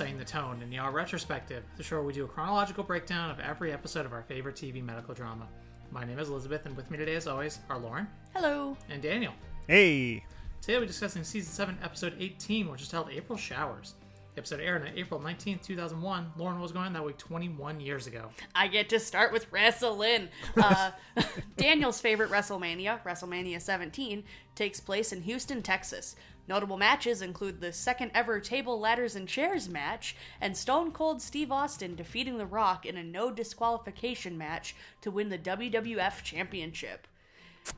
episode Setting the Tone in the Our Retrospective, the show where we do a chronological breakdown of every episode of our favorite TV medical drama. My name is Elizabeth, and with me today, as always, are Lauren Hello. and Daniel. Hey, Today we're discussing Season 7, Episode 18, which is titled April Showers. The episode aired on April 19th, 2001. Lauren was going that week 21 years ago. I get to start with wrestling. Uh, Daniel's favorite WrestleMania, WrestleMania 17, takes place in Houston, Texas. Notable matches include the second ever table, ladders, and chairs match, and Stone Cold Steve Austin defeating The Rock in a no disqualification match to win the WWF Championship.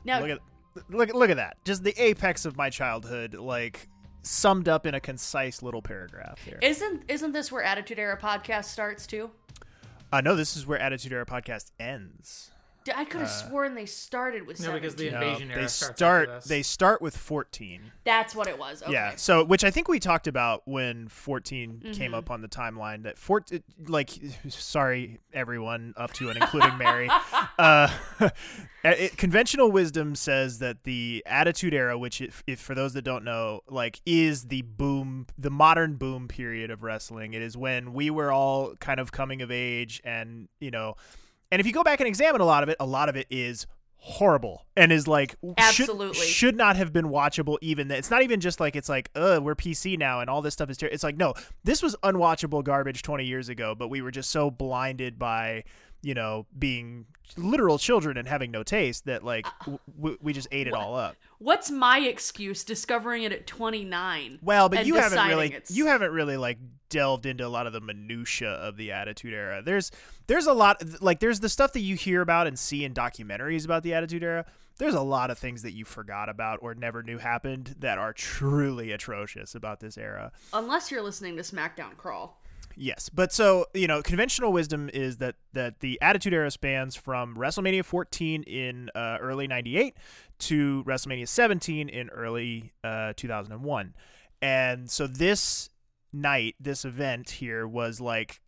Now, look at look look at that! Just the apex of my childhood, like summed up in a concise little paragraph here. isn't isn't this where Attitude Era podcast starts too? uh, no, this is where Attitude Era podcast ends. D- I could have sworn they started with No, 17. because the No, invasion era they starts start after this. they start with fourteen. That's what it was. Okay. Yeah, so which I think we talked about when 14 Mm-hmm. came up on the timeline that four like sorry everyone up to and including Mary. Uh it, conventional wisdom says that the attitude era which if, if for those that don't know like is the boom the modern boom period of wrestling. It is when we were all kind of coming of age and, you know, and if you go back and examine a lot of it, a lot of it is horrible and is like should- Absolutely. should not have been watchable even then. It's not even just like it's like, uh, we're PC now and all this stuff is ter-. It's like, no, this was unwatchable garbage 20 years ago, but we were just so blinded by, you know, being literal children and having no taste that like uh, w- w- we just ate it all up. What's my excuse discovering it at 29? Well, but you haven't really it's- you haven't really like delved into a lot of the minutia of the Attitude Era. There's there's a lot like there's the stuff that you hear about and see in documentaries about the Attitude Era. There's a lot of things that you forgot about or never knew happened that are truly atrocious about this era. Unless you're listening to SmackDown Crawl. Yes, but so you know, conventional wisdom is that that the Attitude Era spans from WrestleMania 14 in uh, early '98 to WrestleMania 17 in early uh, 2001, and so this night, this event here was like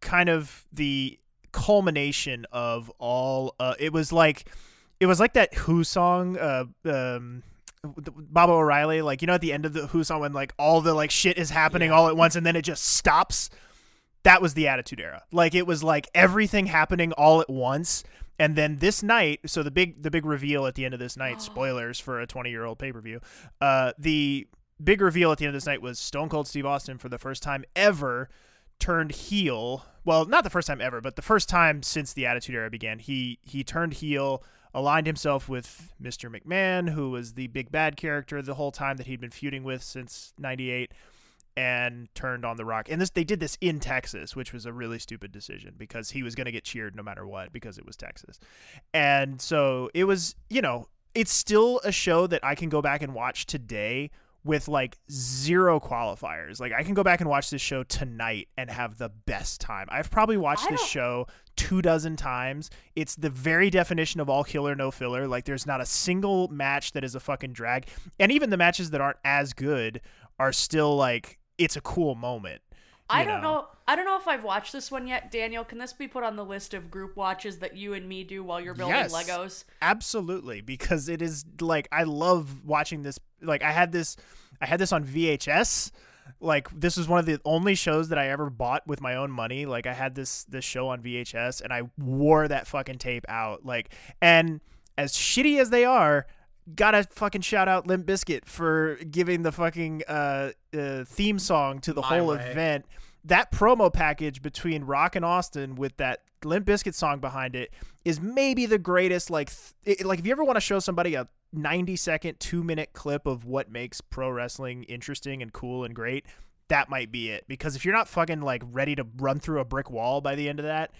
kind of the culmination of all. Uh, it was like it was like that Who song. Uh, um, Bob O'Reilly, like you know, at the end of the Who song, when like all the like shit is happening all at once, and then it just stops. That was the Attitude Era. Like it was like everything happening all at once, and then this night. So the big the big reveal at the end of this night. Spoilers for a twenty year old pay per view. Uh, the big reveal at the end of this night was Stone Cold Steve Austin for the first time ever turned heel. Well, not the first time ever, but the first time since the Attitude Era began. He he turned heel, aligned himself with Mr. McMahon, who was the big bad character the whole time that he'd been feuding with since '98, and turned on The Rock. And this they did this in Texas, which was a really stupid decision because he was going to get cheered no matter what because it was Texas. And so it was, you know, it's still a show that I can go back and watch today with like zero qualifiers. Like I can go back and watch this show tonight and have the best time. I've probably watched this show two dozen times. It's the very definition of all killer no filler. Like there's not a single match that is a fucking drag. And even the matches that aren't as good are still like it's a cool moment. I don't know. I don't know if I've watched this one yet, Daniel. Can this be put on the list of group watches that you and me do while you're building Yes. Legos? Absolutely, because it is like I love watching this. Like I had this, I had this on VHS. Like this was one of the only shows that I ever bought with my own money. Like I had this this show on VHS, and I wore that fucking tape out. Like and as shitty as they are, gotta fucking shout out Limp Bizkit for giving the fucking uh, uh theme song to the My whole Way. event. That promo package between Rock and Austin with that Limp Bizkit song behind it is maybe the greatest. Like, th- it, like if you ever want to show somebody a 90 second, two minute clip of what makes pro wrestling interesting and cool and great, that might be it. Because if you're not fucking like ready to run through a brick wall by the end of that,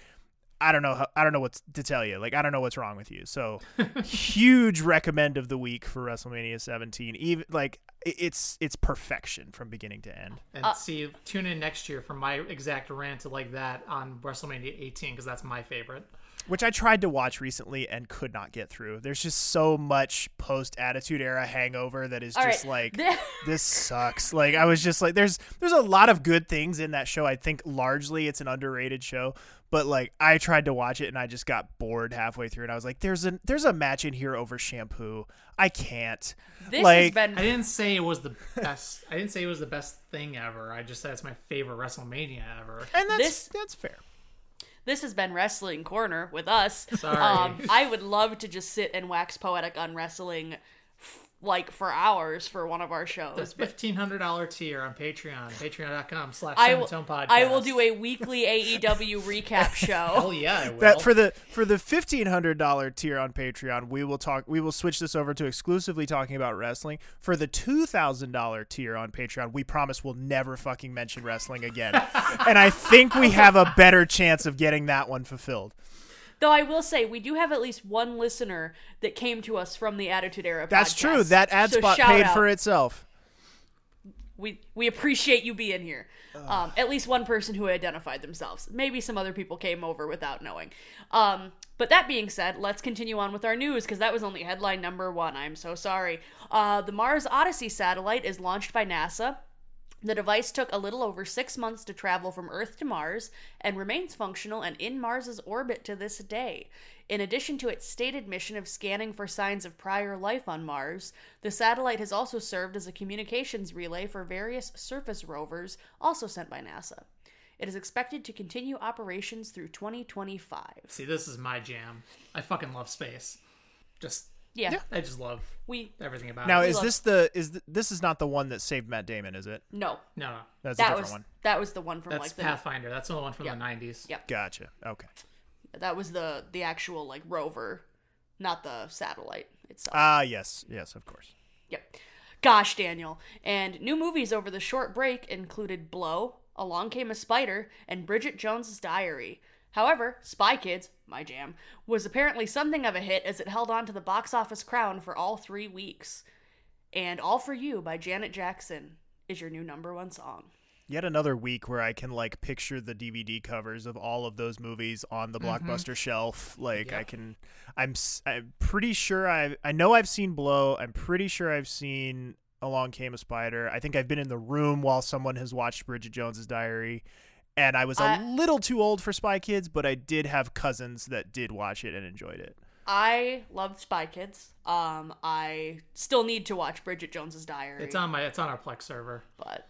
I don't know. How, I don't know what to tell you. Like, I don't know what's wrong with you. So, huge recommend of the week for WrestleMania 17. Even like it's it's perfection from beginning to end. And uh, see, tune in next year for my exact rant like that on WrestleMania 18 because that's my favorite. Which I tried to watch recently and could not get through. There's just so much post Attitude Era hangover that is All just right. like this sucks. Like I was just like there's there's a lot of good things in that show. I think largely it's an underrated show, but like I tried to watch it and I just got bored halfway through and I was like there's a there's a match in here over shampoo. I can't. This like has been I didn't say it was the best. I didn't say it was the best thing ever. I just said it's my favorite WrestleMania ever. and that's this- that's fair. This has been wrestling corner with us. Sorry. Um, I would love to just sit and wax poetic on wrestling, like for hours for one of our shows. But fifteen hundred dollar tier on Patreon, patreon.com slash I will, Semitone Podcast. I will do a weekly AEW recap Hell show. yeah, I will. That for the for the fifteen hundred dollar tier on Patreon, we will talk. We will switch this over to exclusively talking about wrestling. For the two thousand dollar tier on Patreon, we promise we'll never fucking mention wrestling again. and I think we have a better chance of getting that one fulfilled. Though I will say we do have at least one listener that came to us from the Attitude Era. That's podcast. true. That ad So spot paid out. for itself. We we appreciate you being here. Um, at least one person who identified themselves. Maybe some other people came over without knowing. Um, but that being said, let's continue on with our news because that was only headline number one. I'm so sorry. Uh, the Mars Odyssey satellite is launched by NASA. The device took a little over six months to travel from Earth to Mars and remains functional and in Mars's orbit to this day. In addition to its stated mission of scanning for signs of prior life on Mars, the satellite has also served as a communications relay for various surface rovers, also sent by NASA. It is expected to continue operations through 2025. See, this is my jam. I fucking love space. Just, Yeah, I just love we everything about it. Now, is love- this the is th- this is not the one that saved Matt Damon? Is it? no. No, no, That's a That different was one. that was the one from that's like the Pathfinder. That's the one from Yeah. the '90s. Yep. Gotcha. Okay. that was the the actual like rover, not the satellite itself. Ah, yes, yes, of course. Yep. Gosh, Daniel. And new movies over the short break included Blow, Along Came a Spider, and Bridget Jones's Diary. However, Spy Kids, my jam, was apparently something of a hit as it held on to the box office crown for all three weeks. And All For You by Janet Jackson is your new number one song. Yet another week where I can like picture the DVD covers of all of those movies on the mm-hmm. blockbuster shelf. Like I can, I'm s- I'm pretty sure I I know I've seen Blow. I'm pretty sure I've seen Along Came a Spider. I think I've been in the room while someone has watched Bridget Jones's Diary. And I was a I- little too old for Spy Kids, but I did have cousins that did watch it and enjoyed it. I loved Spy Kids. Um, I still need to watch Bridget Jones's Diary. It's on my. It's on our Plex server. but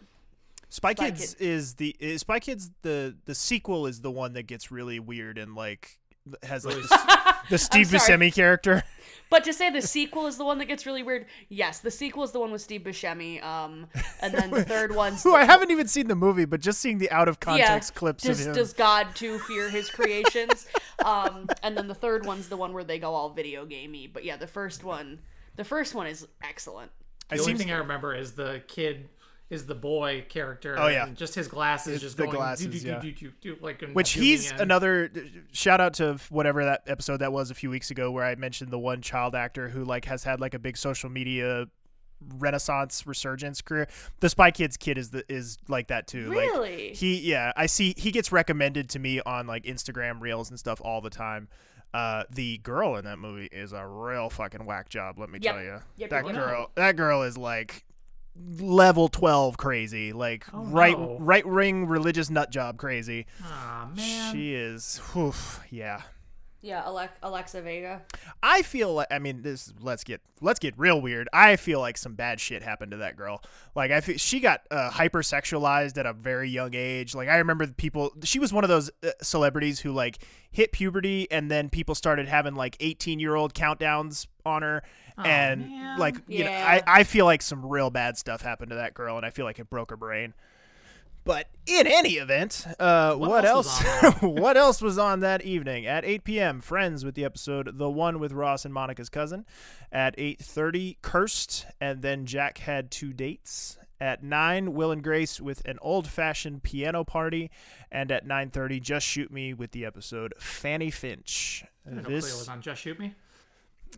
Spy, Spy Kids Kids. is the is Spy Kids the the sequel is the one that gets really weird and like has like the, the Steve sorry. Buscemi character. But to say the sequel is the one that gets really weird, yes, the sequel is the one with Steve Buscemi. Um, and then the third one's Who I haven't even seen the movie, but just seeing the out of context clips does, of him. Does God too fear his creations? um, and then the third one's the one where they go all video gamey. But yeah, the first one, the first one is excellent. The I only thing I remember is the kid is the boy character. Oh, yeah. and just his glasses It's just the going glasses, do, do, yeah. do, do, do, do, like which he's in. another shout out to whatever that episode that was a few weeks ago where I mentioned the one child actor who like has had like a big social media renaissance resurgence career. The Spy Kids kid is the is like that too. Like, Really? he yeah, I see he gets recommended to me on like Instagram reels and stuff all the time. Uh, the girl in that movie is a real fucking whack job. Let me Yep. tell you, Yep, that yep, yep. girl, that girl is like level twelve crazy, like Oh, right no. right ring religious nut job crazy. Aw, man. She is, whew, yeah. Yeah, Alexa Vega. I feel like I mean this. Let's get let's get real weird. I feel like some bad shit happened to that girl. Like I feel she got uh, hypersexualized at a very young age. Like I remember the people. She was one of those uh, celebrities who like hit puberty and then people started having like 18 year old countdowns on her. And man. like you know, I, I feel like some real bad stuff happened to that girl, and I feel like it broke her brain. But in any event, uh, what, What else? else what else was on that evening at 8 p.m.? Friends with the episode "The One with Ross and Monica's Cousin." At 8:30, Cursed, and then Jack had two dates. At 9, Will and Grace with an old-fashioned piano party, and at 9:30, Just Shoot Me with the episode Fanny Finch. I didn't know Cleo This was on Just Shoot Me.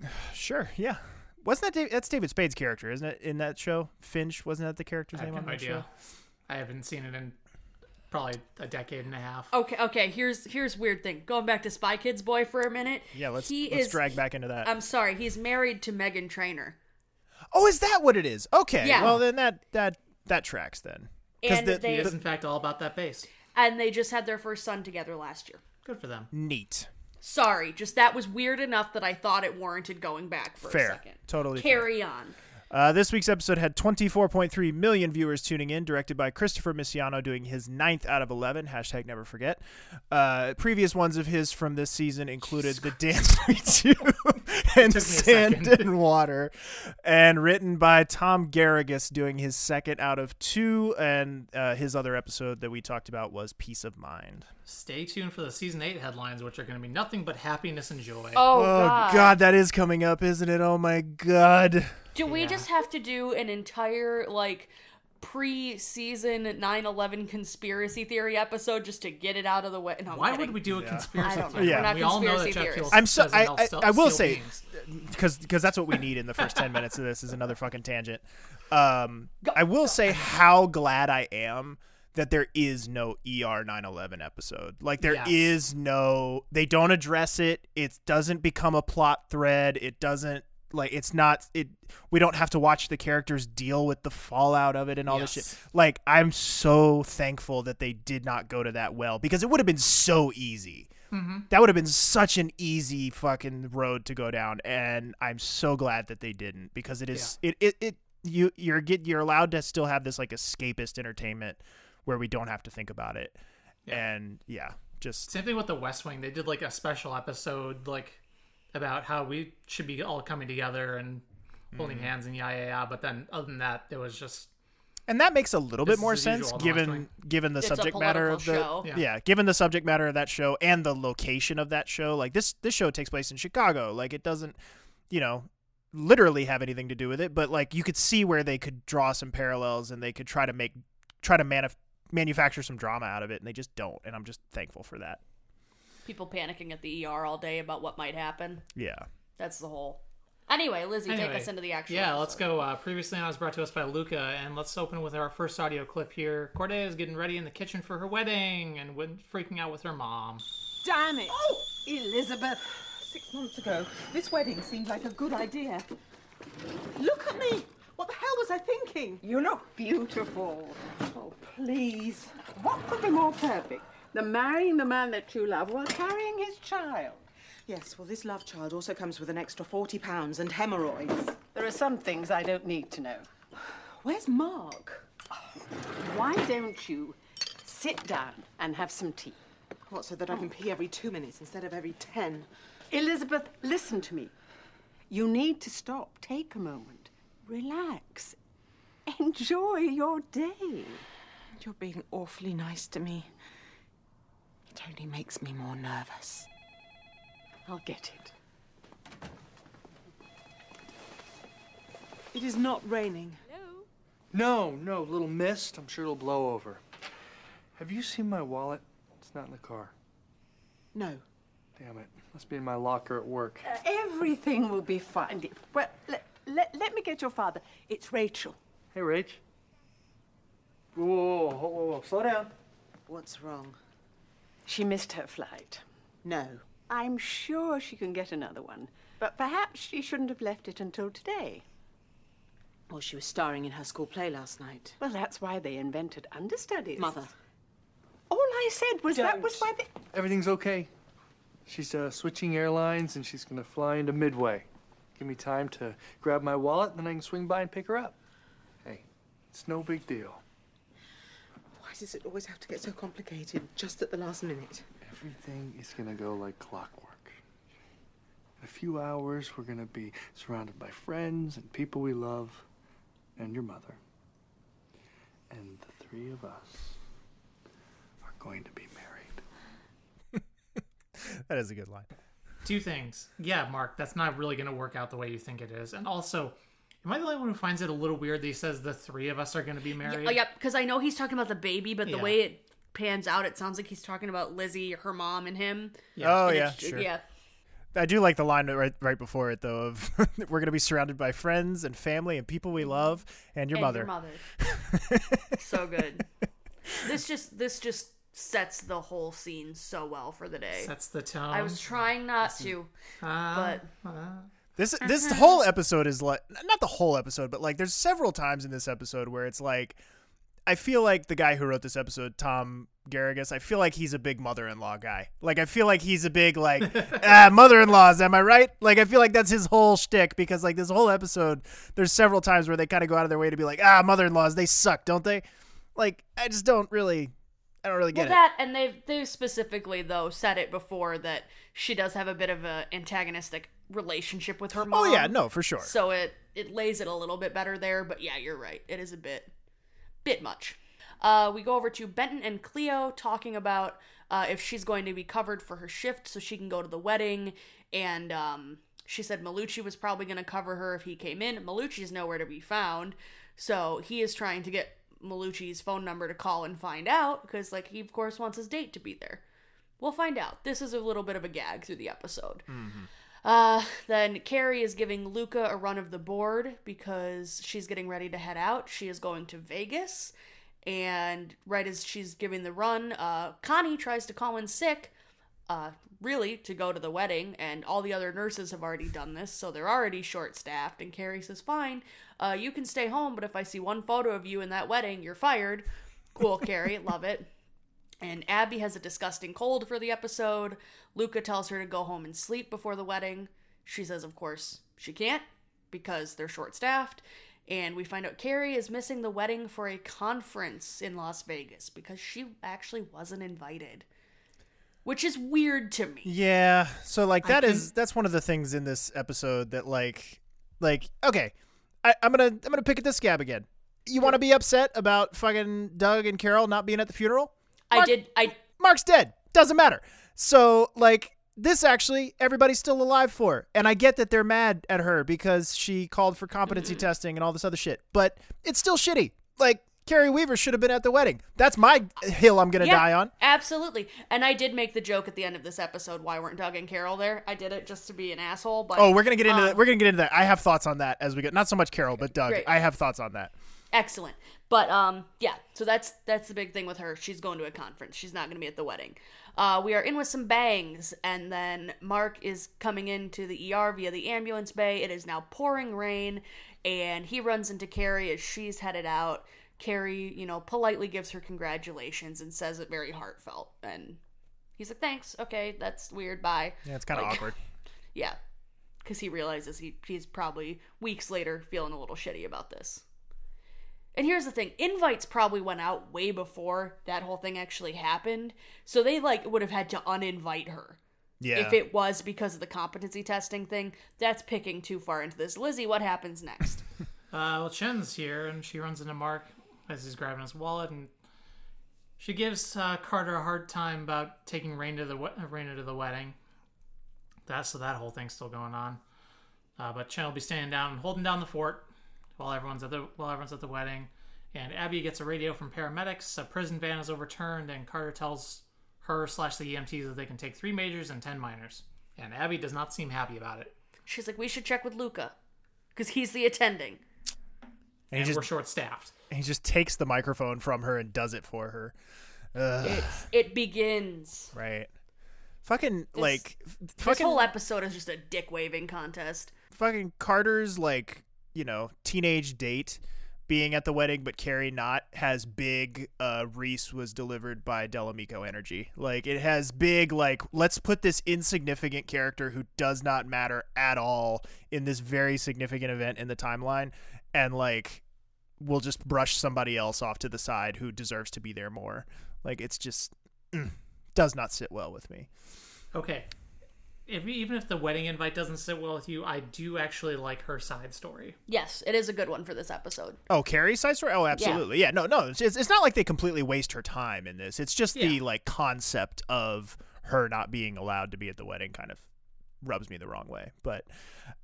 Sure, yeah. Wasn't that David, that's David Spade's character, isn't it? In that show, Finch wasn't that the character's I have name no on that idea. show? I haven't seen it in probably a decade and a half. Okay, okay. Here's here's weird thing. Going back to Spy Kids boy for a minute. Yeah, let's He let's is- drag back into that. I'm sorry, he's married to Meghan Trainor. oh, is that what it is? Okay, Yeah. well then that that that tracks then. 'Cause And the- they He is in fact all about that base. and they just had their first son together last year. Good for them. Neat. Sorry, just that was weird enough that I thought it warranted going back for Fair. a second. Totally fair. Carry on. Uh, this week's episode had 24.3 million viewers tuning in, directed by Christopher Misiano, doing his ninth out of 11. Hashtag never forget. Uh, previous ones of his from this season included The Dance We Do and Took me a Sand and Water, and written by Tom Garrigus, doing his second out of two. And uh, his other episode that we talked about was Piece of Mind. Stay tuned for the season eight headlines, which are going to be nothing but happiness and joy. Oh, Oh, God. God, that is coming up, isn't it? Oh, my God. Do we Yeah. just have to do an entire, like, pre season 9 11 conspiracy theory episode just to get it out of the way? No, Why would we do a conspiracy I theory? Yeah. We're not we all know that Jeff theorists. I'm so- I- I- I will say- because because that's what we need in the first 10 minutes of this is another fucking tangent um i will say how glad i am that there is no er 911 episode like there is Yes. no they don't address it it doesn't become a plot thread it doesn't like it's not it we don't have to watch the characters deal with the fallout of it and all this shit. Like i'm so thankful that they did not go to that well because it would have been so easy. Mm-hmm. That would have been such an easy fucking road to go down and i'm so glad that they didn't because it is it, it it you you're get you're allowed to still have this like escapist entertainment where we don't have to think about it. Yeah. and yeah just Same thing with the West Wing. They did like a special episode like about how we should be all coming together and holding Mm-hmm. hands and yeah yeah yeah. But then other than that, it was just and that makes a little bit more sense usual on the West given given the It's subject matter of the show. yeah. Yeah. given the subject matter of that show and the location of that show like this this show takes place in chicago like it doesn't you know literally have anything to do with it but like you could see where they could draw some parallels and they could try to make try to manuf- manufacture some drama out of it and they just don't and i'm just thankful for that People panicking at the ER all day about what might happen. yeah That's the whole. Anyway, Lizzie, take us into the actual. yeah. Let's go. Uh, previously, I was brought to us by Luca, and let's open with our first audio clip here. Corday is getting ready in the kitchen for her wedding and went freaking out with her mom. Damn it! Oh, Elizabeth. Six months ago, this wedding seemed like a good idea. Look at me! What the hell was I thinking? You look beautiful. Oh, please. What could be more perfect than marrying the man that you love while carrying his child? Yes, well, this love child also comes with an extra 40 pounds and hemorrhoids. There are some things I don't need to know. Where's Mark? Why don't you sit down and have some tea? What, so that I can pee every two minutes instead of every ten? Elizabeth, listen to me. You need to stop. Take a moment. Relax. Enjoy your day. You're being awfully nice to me. It only makes me more nervous. I'll get it. It is not raining. No, no, little mist. I'm sure it'll blow over. Have you seen my wallet? It's not in the car. No. Damn it. Must be in my locker at work. Uh, everything will be fine. Well, let, let, let me get your father. It's Rachel. Hey, Rach. Whoa, whoa, whoa, whoa, whoa, whoa. Slow down. What's wrong? She missed her flight. No. I'm sure she can get another one, but perhaps she shouldn't have left it until today. Well, she was starring in her school play last night. Well, that's why they invented understudies. Mother. All I said was that was why they. Everything's okay. She's uh, switching airlines and she's gonna fly into Midway. Give me time to grab my wallet, and then I can swing by and pick her up. Hey, it's no big deal. Why does it always have to get so complicated just at the last minute? Everything is gonna go like clockwork. In a few hours, we're gonna be surrounded by friends and people we love, and your mother. And the three of us are going to be married. that is a good line Two things. Yeah, Mark, that's not really going to work out the way you think it is. And also, am I the only one who finds it a little weird that he says the three of us are going to be married? Oh, yeah, because I know he's talking about the baby, but the Yeah. way it pans out, it sounds like he's talking about Lizzie, her mom, and him. oh And yeah it's- sure Yeah. I do like the line right right before it though of we're gonna be surrounded by friends and family and people we love and your and mother. Your mother. so good. This just this just sets the whole scene so well for the day. Sets the tone. I was trying not to, Ah, but This this Uh-huh. whole episode is like not the whole episode, but like there's several times in this episode where it's like I feel like the guy who wrote this episode, Tom Garrigus, I feel like he's a big mother-in-law guy. Like I feel like he's a big like ah, mother-in-laws. Am I right? Like I feel like that's his whole shtick because like this whole episode, there's several times where they kind of go out of their way to be like, ah, mother-in-laws, they suck, don't they? Like I just don't really, I don't really Well, get it. that and they've they've specifically though said it before that she does have a bit of a antagonistic relationship with her mom. Oh yeah, no, for sure. So it it lays it a little bit better there, but yeah, you're right. It is a bit bit much. Uh, we go over to Benton and Cleo talking about uh, if she's going to be covered for her shift so she can go to the wedding, and um, she said Malucci was probably going to cover her if he came in. Malucci's nowhere to be found, so he is trying to get Malucci's phone number to call and find out because, like, he of course wants his date to be there. We'll find out. This is a little bit of a gag through the episode. Uh, then Kerry is giving Luca a run of the board because she's getting ready to head out. She is going to Vegas. And right as she's giving the run, uh, Connie tries to call in sick, uh, really, to go to the wedding. And all the other nurses have already done this, so they're already short staffed. And Kerry says, Fine, uh, you can stay home, but if I see one photo of you in that wedding, you're fired. Cool, Kerry, love it. And Abby has a disgusting cold for the episode. Luca tells her to go home and sleep before the wedding. She says, of course, she can't because they're short staffed. And we find out Kerry is missing the wedding for a conference in Las Vegas because she actually wasn't invited. Which is weird to me. Yeah. So like I that is can- that's one of the things in this episode that like like okay, I, I'm gonna I'm gonna pick at this scab again. You want to be upset about fucking Doug and Carol not being at the funeral? I did I Mark's dead. Doesn't matter. So like this actually everybody's still alive for, and I get that they're mad at her because she called for competency testing and all this other shit, but it's still shitty. Like Kerry Weaver should have been at the wedding. That's my hill I'm gonna Yeah, die on. Absolutely. And I did make the joke at the end of this episode why weren't Doug and Carol there? I did it just to be an asshole, but Oh, we're gonna get into um, that. We're gonna get into that. I have thoughts on that as we get. Not so much Carol, but Doug. Great. I have thoughts on that. Excellent. But um yeah so that's that's the big thing with her. She's going to a conference. She's not going to be at the wedding. Uh we are in with some bangs and then mark is coming into the er via the ambulance bay. It is now pouring rain and he runs into kerry as she's headed out. Kerry you know politely gives her congratulations and says it very heartfelt and he's like thanks. Okay that's weird. Bye. Yeah, it's kind of Like- awkward. yeah because he realizes he, he's probably weeks later feeling a little shitty about this and here's the thing invites probably went out way before that whole thing actually happened so they like would have had to uninvite her Yeah. if it was because of the competency testing thing that's picking too far into this lizzie what happens next Uh, well, Chen's here, and she runs into Mark as he's grabbing his wallet, and she gives uh, Carter a hard time about taking Rain to the we- uh, Raina to the wedding. That's so that whole thing's still going on. Uh, but Chen will be standing down and holding down the fort while everyone's at the while everyone's at the wedding. And Abby gets a radio from paramedics. A prison van is overturned, and Carter tells her slash the EMTs that they can take three majors and ten minors. And Abby does not seem happy about it. she's like we should check with luca because he's the attending and he And just we're short staffed. he just takes the microphone from her and does it for her. it, it begins Right. Fucking like this whole episode is just a dick waving contest fucking Carter's like you know teenage date being at the wedding, but Kerry not has big. Uh, Reese was delivered by Delamico energy. Like it has big. Like let's put this insignificant character who does not matter at all in this very significant event in the timeline, and like we'll just brush somebody else off to the side who deserves to be there more. Like it's just mm, does not sit well with me. Okay. If even if the wedding invite doesn't sit well with you, I do actually like her side story. yes it is a good one for this episode Oh, Kerry's side story? Oh, absolutely. Yeah, no, no. It's, it's not like they completely waste her time in this. It's just the like concept of her not being allowed to be at the wedding kind of rubs me the wrong way. But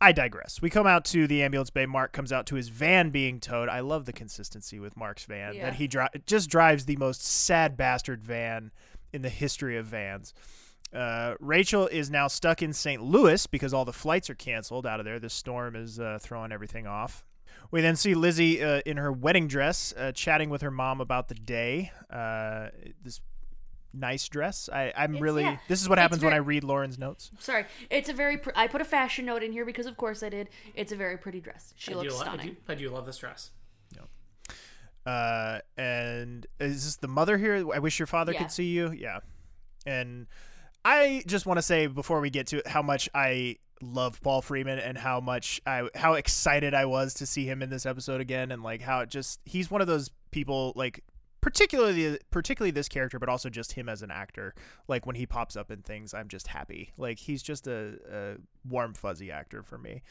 I digress. We come out to the ambulance bay. Mark comes out to his van being towed. I love the consistency with Mark's van Yeah. that he dri- just drives the most sad bastard van in the history of vans. Uh, Rachel is now stuck in St. Louis because all the flights are canceled out of there. The storm is uh, throwing everything off. We then see Lizzie uh, in her wedding dress, uh, chatting with her mom about the day. Uh, this nice dress. I, I'm It's- really. yeah, This is what it's happens when I read Lauren's notes. Sorry, it's a very. Pr- I put a fashion note in here because, of course, I did. It's a very pretty dress. She I looks do, lo- I stunning. do, I do love this dress. Uh, and and is this the mother here? I wish your father Yeah. could see you. Yeah, and I just want to say before we get to it how much I love Paul Freeman and how much I how excited I was to see him in this episode again, and like how it just he's one of those people like particularly particularly this character but also just him as an actor. Like when he pops up in things i'm just happy. Like he's just a, a warm fuzzy actor for me.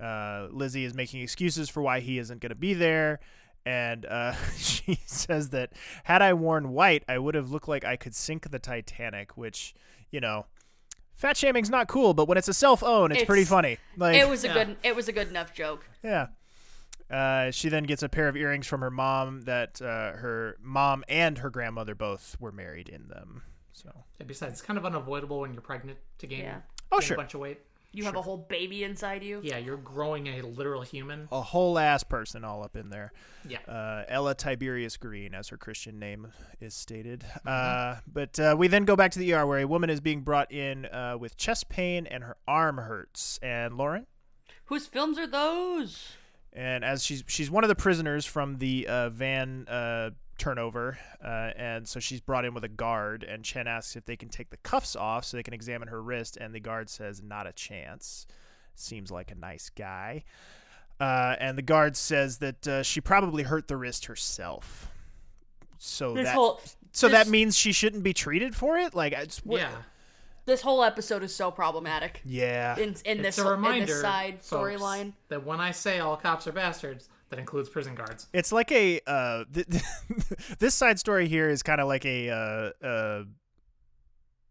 Uh, lizzie is making excuses for why he isn't going to be there and uh, she says that had i worn white i would have looked like i could sink the titanic which you know fat shaming's not cool but when it's a self-own it's, pretty funny like It was a Yeah. good. It was a good enough joke. yeah. Uh, she then gets a pair of earrings from her mom that uh, her mom and her grandmother both were married in them. So, And besides, it's kind of unavoidable when you're pregnant to gain, Yeah. Oh, gain sure. a bunch of weight. You have a whole baby inside you. Yeah, you're growing a literal human. a whole ass person all up in there. Yeah. Uh, Ella Tiberius Green, as her Christian name is stated. Uh, but uh, we then go back to the ER where a woman is being brought in uh, with chest pain and her arm hurts. And Lauren? Whose films are those? and as she's she's one of the prisoners from the uh, van uh, turnover, uh, and so she's brought in with a guard. And Chen asks if they can take the cuffs off so they can examine her wrist, and the guard says, "Not a chance." Seems like a nice guy. Uh, and the guard says that uh, she probably hurt the wrist herself. So This that whole so this- that means she shouldn't be treated for it. Like, it's, what- yeah. this whole episode is so problematic. yeah. In in It's this a in this side storyline. that when I say all cops are bastards, that includes prison guards. It's like a uh, th- this side story here is kind of like a uh, uh,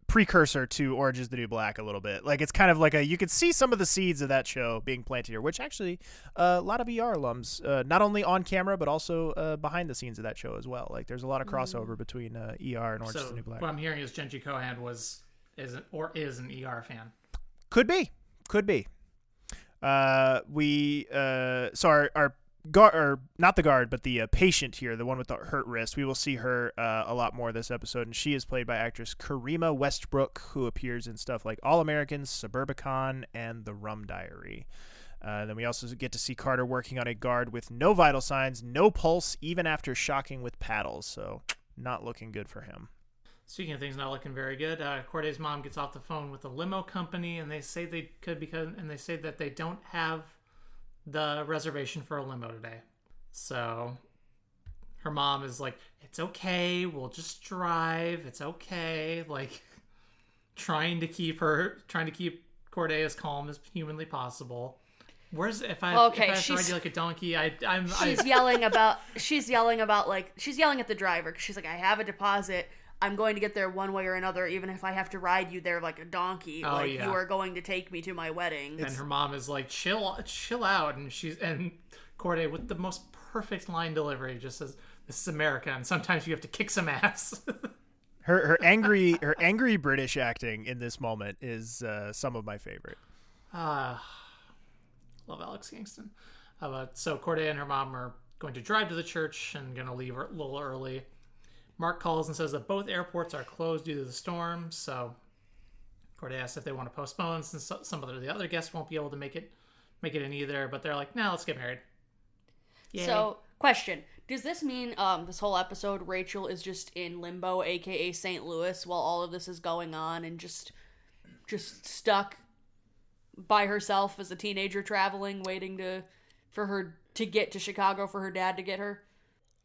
precursor to Orange is the New Black a little bit. Like it's kind of like a you could see some of the seeds of that show being planted here, which actually uh, a lot of ER alums, uh, not only on camera but also uh, behind the scenes of that show as well. Like there's a lot of crossover between uh, ER and Orange So is the New Black. what I'm hearing is Jenji Kohan was is an, or is an ER fan. Could be, could be. Uh, we uh, so our our guard or not the guard, but the uh, patient here, the one with the hurt wrist. We will see her uh, a lot more this episode, and she is played by actress Karima Westbrook, who appears in stuff like All Americans, Suburbicon, and The Rum Diary. Uh, then we also get to see Carter working on a guard with no vital signs, no pulse, even after shocking with paddles. So, not looking good for him. Speaking of things not looking very good, uh, Corday's mom gets off the phone with the limo company, and they say they could because, and they say that they don't have the reservation for a limo today. So her mom is like, "It's okay, we'll just drive. It's okay." Like trying to keep her, trying to keep Corday as calm as humanly possible. Where's if I Okay, if I to ride you like a donkey? I I'm She's I, yelling about. She's yelling about like she's yelling at the driver. 'cause She's like, I have a deposit. I'm going to get there one way or another, even if I have to ride you there like a donkey. Oh, like yeah. you are going to take me to my wedding. and her mom is like, "Chill, chill out," and she's and Corday with the most perfect line delivery just says, "This is America, and sometimes you have to kick some ass." Her her angry her angry British acting in this moment is uh, some of my favorite. Ah, love Alex Kingston. Uh, but so Corday and her mom are going to drive to the church and going to leave a little early. Mark calls and says that both airports are closed due to the storm. So Corday asks if they want to postpone since some of the other guests won't be able to make it make it in either. But they're like, "No, let's get married." Yay. So, question: Does this mean um, this whole episode Rachel is just in limbo, aka St. Louis, while all of this is going on, and just just stuck by herself as a teenager traveling, waiting to for her to get to Chicago for her dad to get her?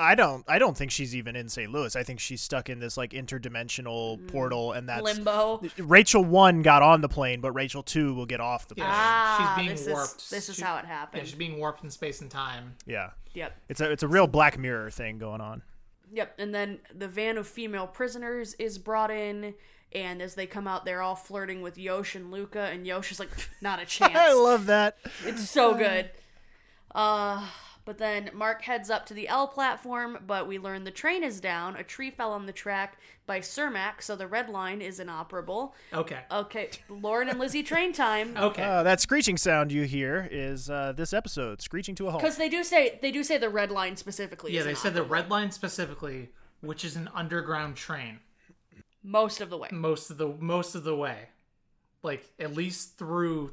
I don't I don't think she's even in St. Louis. I think she's stuck in this like interdimensional portal and that's limbo. Rachel 1 got on the plane, but Rachel 2 will get off the plane. Ah, she's being this warped. Is, this is She- how it yeah, happened. she's being warped in space and time. Yeah. Yep. It's a it's a real Black Mirror thing going on. Yep, and then the van of female prisoners is brought in, and as they come out, they're all flirting with Yosh and Luca, and Yosh is like, not a chance. I love that. It's so good. Uh, but then Mark heads up to the L platform, but we learn the train is down. A tree fell on the track by Cermak, so the red line is inoperable. Okay. Okay, Lauren and Lizzie train time. Okay. Uh, that screeching sound you hear is uh, this episode screeching to a halt. Because they do say they do say the red line specifically. yeah, is they said the red line specifically, which is an underground train. most of the way. most of the most of the way like at least through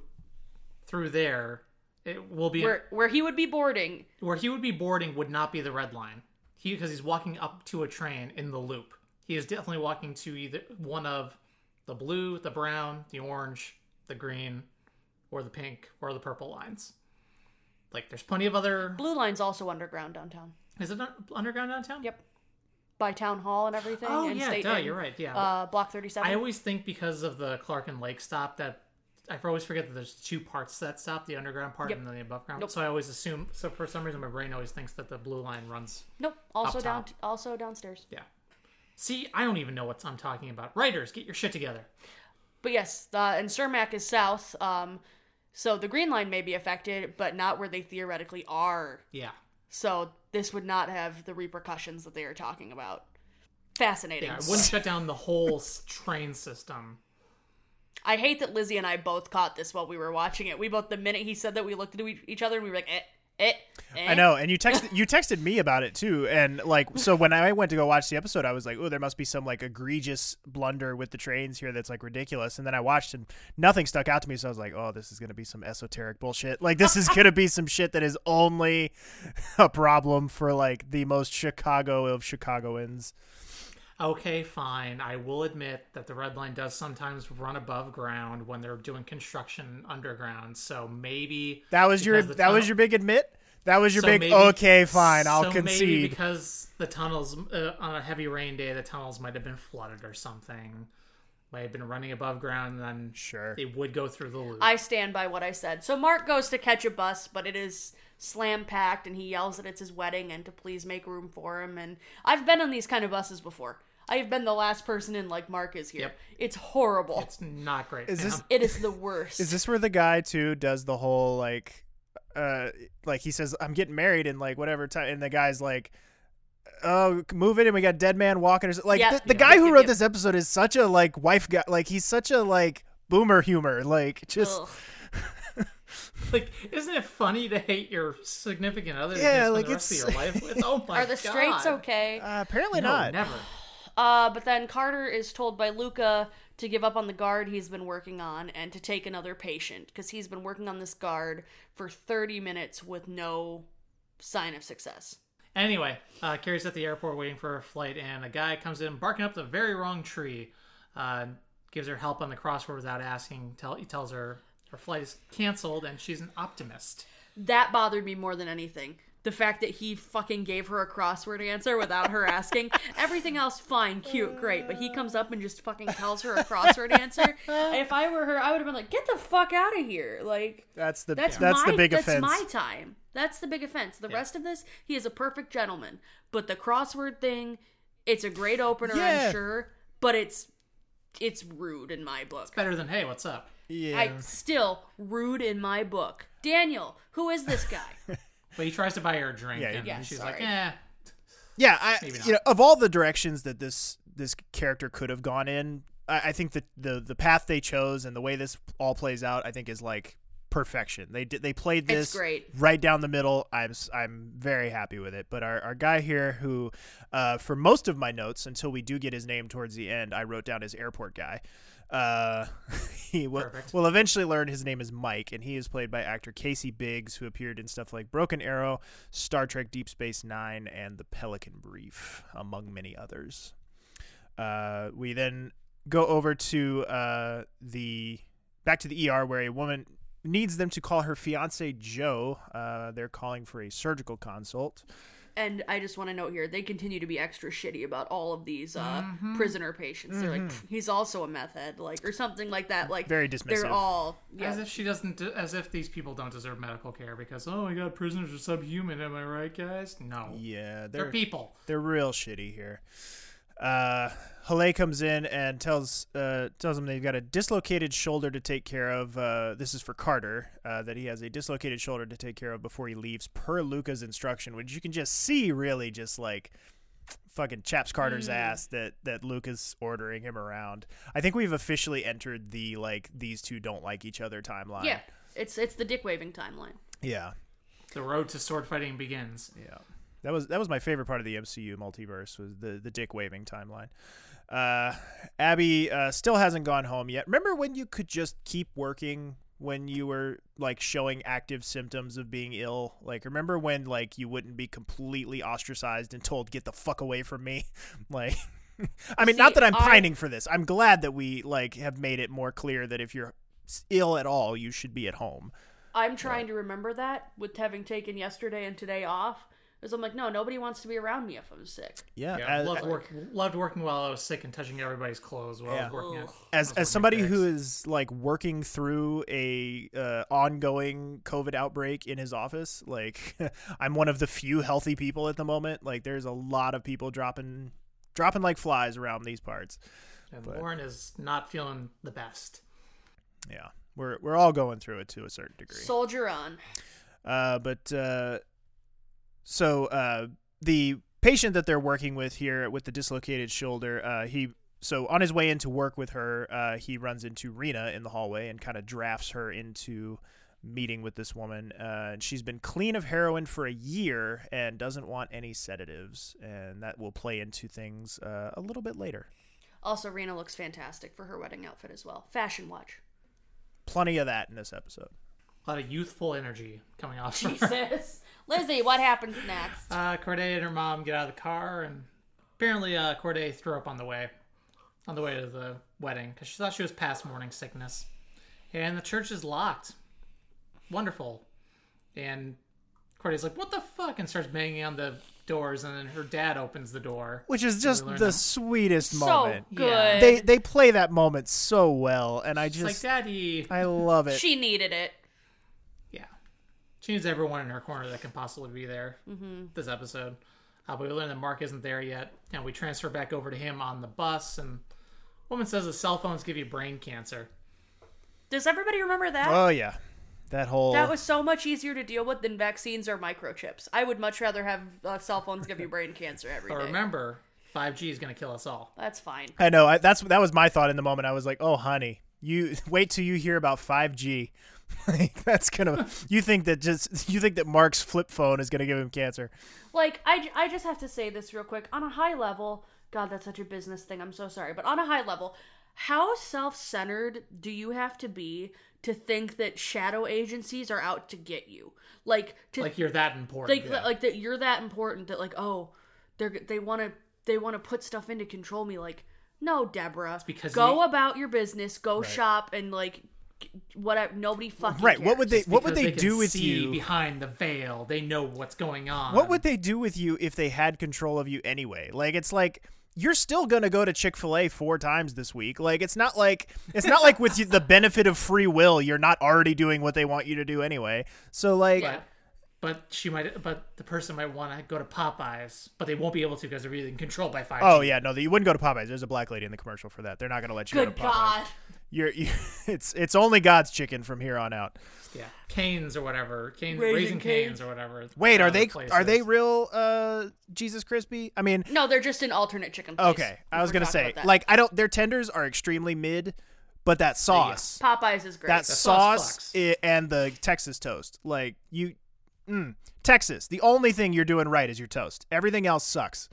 through there it will be Where where he would be boarding, where he would be boarding would not be the red line he because he's walking up to a train in the loop. He is definitely walking to either one of the blue, the brown, the orange, the green, or the pink, or the purple lines. Like, there's plenty of other. Blue Line's also underground downtown. Is it underground downtown? Yep. By town hall and everything. Oh and yeah, state duh, you're right. Yeah, Uh, block 37. I always think because of the Clark and Lake stop that I always forget that there's two parts to that stop: the underground part Yep. and then the above ground. Nope. So I always assume. So for some reason, my brain always thinks that the blue line runs. nope. Also down. top. Also downstairs. Yeah. See, I don't even know what I'm talking about. Writers, get your shit together. But yes, uh, and Cermak is south. Um, so the green line may be affected, but not where they theoretically are. Yeah. So this would not have the repercussions that they are talking about. Fascinating. Yeah, it wouldn't shut down the whole train system. I hate that Lizzie and I both caught this while we were watching it. We both, the minute he said that, we looked at each other and we were like, eh, eh, eh. I know, and you texted you texted me about it too, and like so when I went to go watch the episode, I was like, oh, there must be some like egregious blunder with the trains here that's like ridiculous, and then I watched and nothing stuck out to me, so I was like, oh, this is gonna be some esoteric bullshit, like this is gonna be some shit that is only a problem for like the most Chicago of Chicagoans. Okay, fine. I will admit that the red line does sometimes run above ground when they're doing construction underground. So maybe That was your because the that was your big admit. That was your so big maybe- okay, fine, I'll so Maybe concede. because the tunnels uh, on a heavy rain day, the tunnels might have been flooded or something. Might have been running above ground, and then Sure. they would go through the loop. I stand by what I said. So Mark goes to catch a bus, but it is slam packed, and he yells that it's his wedding and to please make room for him. And I've been on these kind of buses before. I have been the last person in like Mark is here. Yep. It's horrible. it's not great. Is And this- I'm- it is the worst. Is this where the guy too does the whole like uh like he says I'm getting married in like whatever time and the guy's like oh move it and we got dead man walking or so- like Yep. the, the Yep, guy yep, who wrote yep. this episode is such a like wife guy like he's such a like boomer humor like just like, isn't it funny to hate your significant other? Yeah, like, the rest of it's- your life with? Oh my god. Are the straights okay? uh, apparently No, not never. Uh, but then Carter is told by Luca to give up on the guard he's been working on and to take another patient because he's been working on this guard for 30 minutes with no sign of success. Anyway, uh, Kerry's at the airport waiting for her flight, and a guy comes in barking up the very wrong tree. Uh, gives her help on the crossword without asking. Tell, he tells her her flight is canceled, and she's an optimist. That bothered me more than anything. The fact that he fucking gave her a crossword answer without her asking. Everything else, fine, cute, great. But he comes up and just fucking tells her a crossword answer. If I were her, I would have been like, get the fuck out of here. Like, that's the That's that's my the big that's offense my time. That's the big offense. The rest of this, he is a perfect gentleman. But the crossword thing, it's a great opener, Yeah. I'm sure, but it's it's rude in my book. Better than hey, what's up? yeah I still rude in my book. Daniel, who is this guy? But he tries to buy her a drink, Yeah, and yeah, she's sorry. like, eh. yeah I you know of all the directions that this this character could have gone in I, I think that the the path they chose and the way this all plays out I think is like perfection they did they played this great. right down the middle. I'm s- I'm very happy with it. But our, our guy here, who uh, for most of my notes until we do get his name towards the end, I wrote down as airport guy. Uh, he will, Perfect. will eventually learn his name is Mike, and he is played by actor Casey Biggs, who appeared in stuff like Broken Arrow, Star Trek Deep Space Nine, and The Pelican Brief, among many others. Uh, we then go over to uh, the back to the ER where a woman needs them to call her fiance Joe. Uh, they're calling for a surgical consult. And I just want to note here, they continue to be extra shitty about all of these uh, prisoner patients. They're like, he's also a meth head, like, or something like that. Like, Very dismissive. They're dismissive. all, As if she doesn't, as if these people don't deserve medical care because oh my god, prisoners are subhuman. Am I right, guys? No, Yeah, they're they're people. they're real shitty here. Uh, Haleh comes in and tells uh, tells them they've got a dislocated shoulder to take care of. Uh, this is for Carter. Uh, that he has a dislocated shoulder to take care of before he leaves, per Luca's instruction, which you can just see really just like fucking chaps Carter's ass that that Luca's ordering him around. I think we've officially entered the like these two don't like each other timeline. Yeah, it's it's the dick waving timeline. yeah, The road to sword fighting begins. Yeah, that was that was my favorite part of the MCU multiverse was the the dick waving timeline. Uh, Abby uh, still hasn't gone home yet. Remember when you could just keep working when you were like showing active symptoms of being ill? Like remember when like you wouldn't be completely ostracized and told get the fuck away from me? like I mean, not that I'm I- pining for this. I'm glad that we like have made it more clear that if you're ill at all, you should be at home. I'm trying to remember that with having taken yesterday and today off. Because I'm like, no, nobody wants to be around me if I'm sick. Yeah, Yeah, as, loved, work, loved working while I was sick and touching everybody's clothes while I was working. At, as was as working somebody who is like working through a uh, ongoing COVID outbreak in his office, like I'm one of the few healthy people at the moment. Like there's a lot of people dropping dropping like flies around these parts. And but- Lauren is not feeling the best. Yeah, we're we're all going through it to a certain degree. Soldier on. Uh, but uh, so uh, the patient that they're working with here with the dislocated shoulder, uh, he so on his way into work with her, uh, he runs into Rena in the hallway and kind of drafts her into meeting with this woman. Uh, and she's been clean of heroin for a year and doesn't want any sedatives, and that will play into things uh, a little bit later. Also, Rena looks fantastic for her wedding outfit as well. Fashion watch. Plenty of that in this episode. A lot of youthful energy coming off from her. Jesus. Lizzie, what happens next? Uh, Corday and her mom get out of the car, and apparently uh, Corday threw up on the way, on the way to the wedding because she thought she was past morning sickness, and the church is locked. Wonderful, and Corday's like, "What the fuck?" and starts banging on the doors, and then her dad opens the door. Which is just the that. sweetest so moment. good. Yeah. They they play that moment so well, and I It's like, just "Daddy." I love it. she needed it. Yeah, she needs everyone in her corner that can possibly be there. Mm-hmm. This episode, uh, but we learn that Mark isn't there yet, and we transfer back over to him on the bus. And woman says the cell phones give you brain cancer. Does everybody remember that? Oh yeah, that whole that was so much easier to deal with than vaccines or microchips. I would much rather have uh, cell phones give you brain cancer every But day. remember, 5G is going to kill us all. That's fine. I know. I, that's that was my thought in the moment. I was like, "Oh, honey, you wait till you hear about 5G. like that's gonna. You think that just you think that Mark's flip phone is gonna give him cancer? Like, I, I just have to say this real quick. On a high level, God, that's such a business thing. I'm so sorry. But on a high level, how self centered do you have to be to think that shadow agencies are out to get you? Like, to Like you're that important. like like that you're that important that like oh they're they want to they want to put stuff in to control me like no deborah because go you- about your business go shop and like g- whatever nobody fucking Right. What would they. What would Because they, can do with see you? behind the veil? They know what's going on. What would they do with you if they had control of you anyway? Like it's like you're still gonna go to Chick Fil A four times this week. Like it's not like it's not like with you, the benefit of free will, you're not already doing what they want you to do anyway. So like, Yeah. But she might. But the person might want to go to Popeyes, but they won't be able to because they're being controlled by 5G. oh yeah, no, you wouldn't go to Popeyes. There's a black lady in the commercial for that. They're not gonna let you good go to Popeyes. god You're, you it's it's only God's chicken from here on out. yeah. Canes or whatever. Canes, Raising raising, canes. Cane's. or whatever. Wait, are they places. are they real uh Jesus crispy? I mean, no they're just an alternate chicken place, okay, I was gonna say like I don't. Their tenders are extremely mid, but that sauce, popeyes is great that sauce sauce, fucks. i- and the Texas toast, like you, mm, Texas. The only thing you're doing right is your toast. Everything else sucks.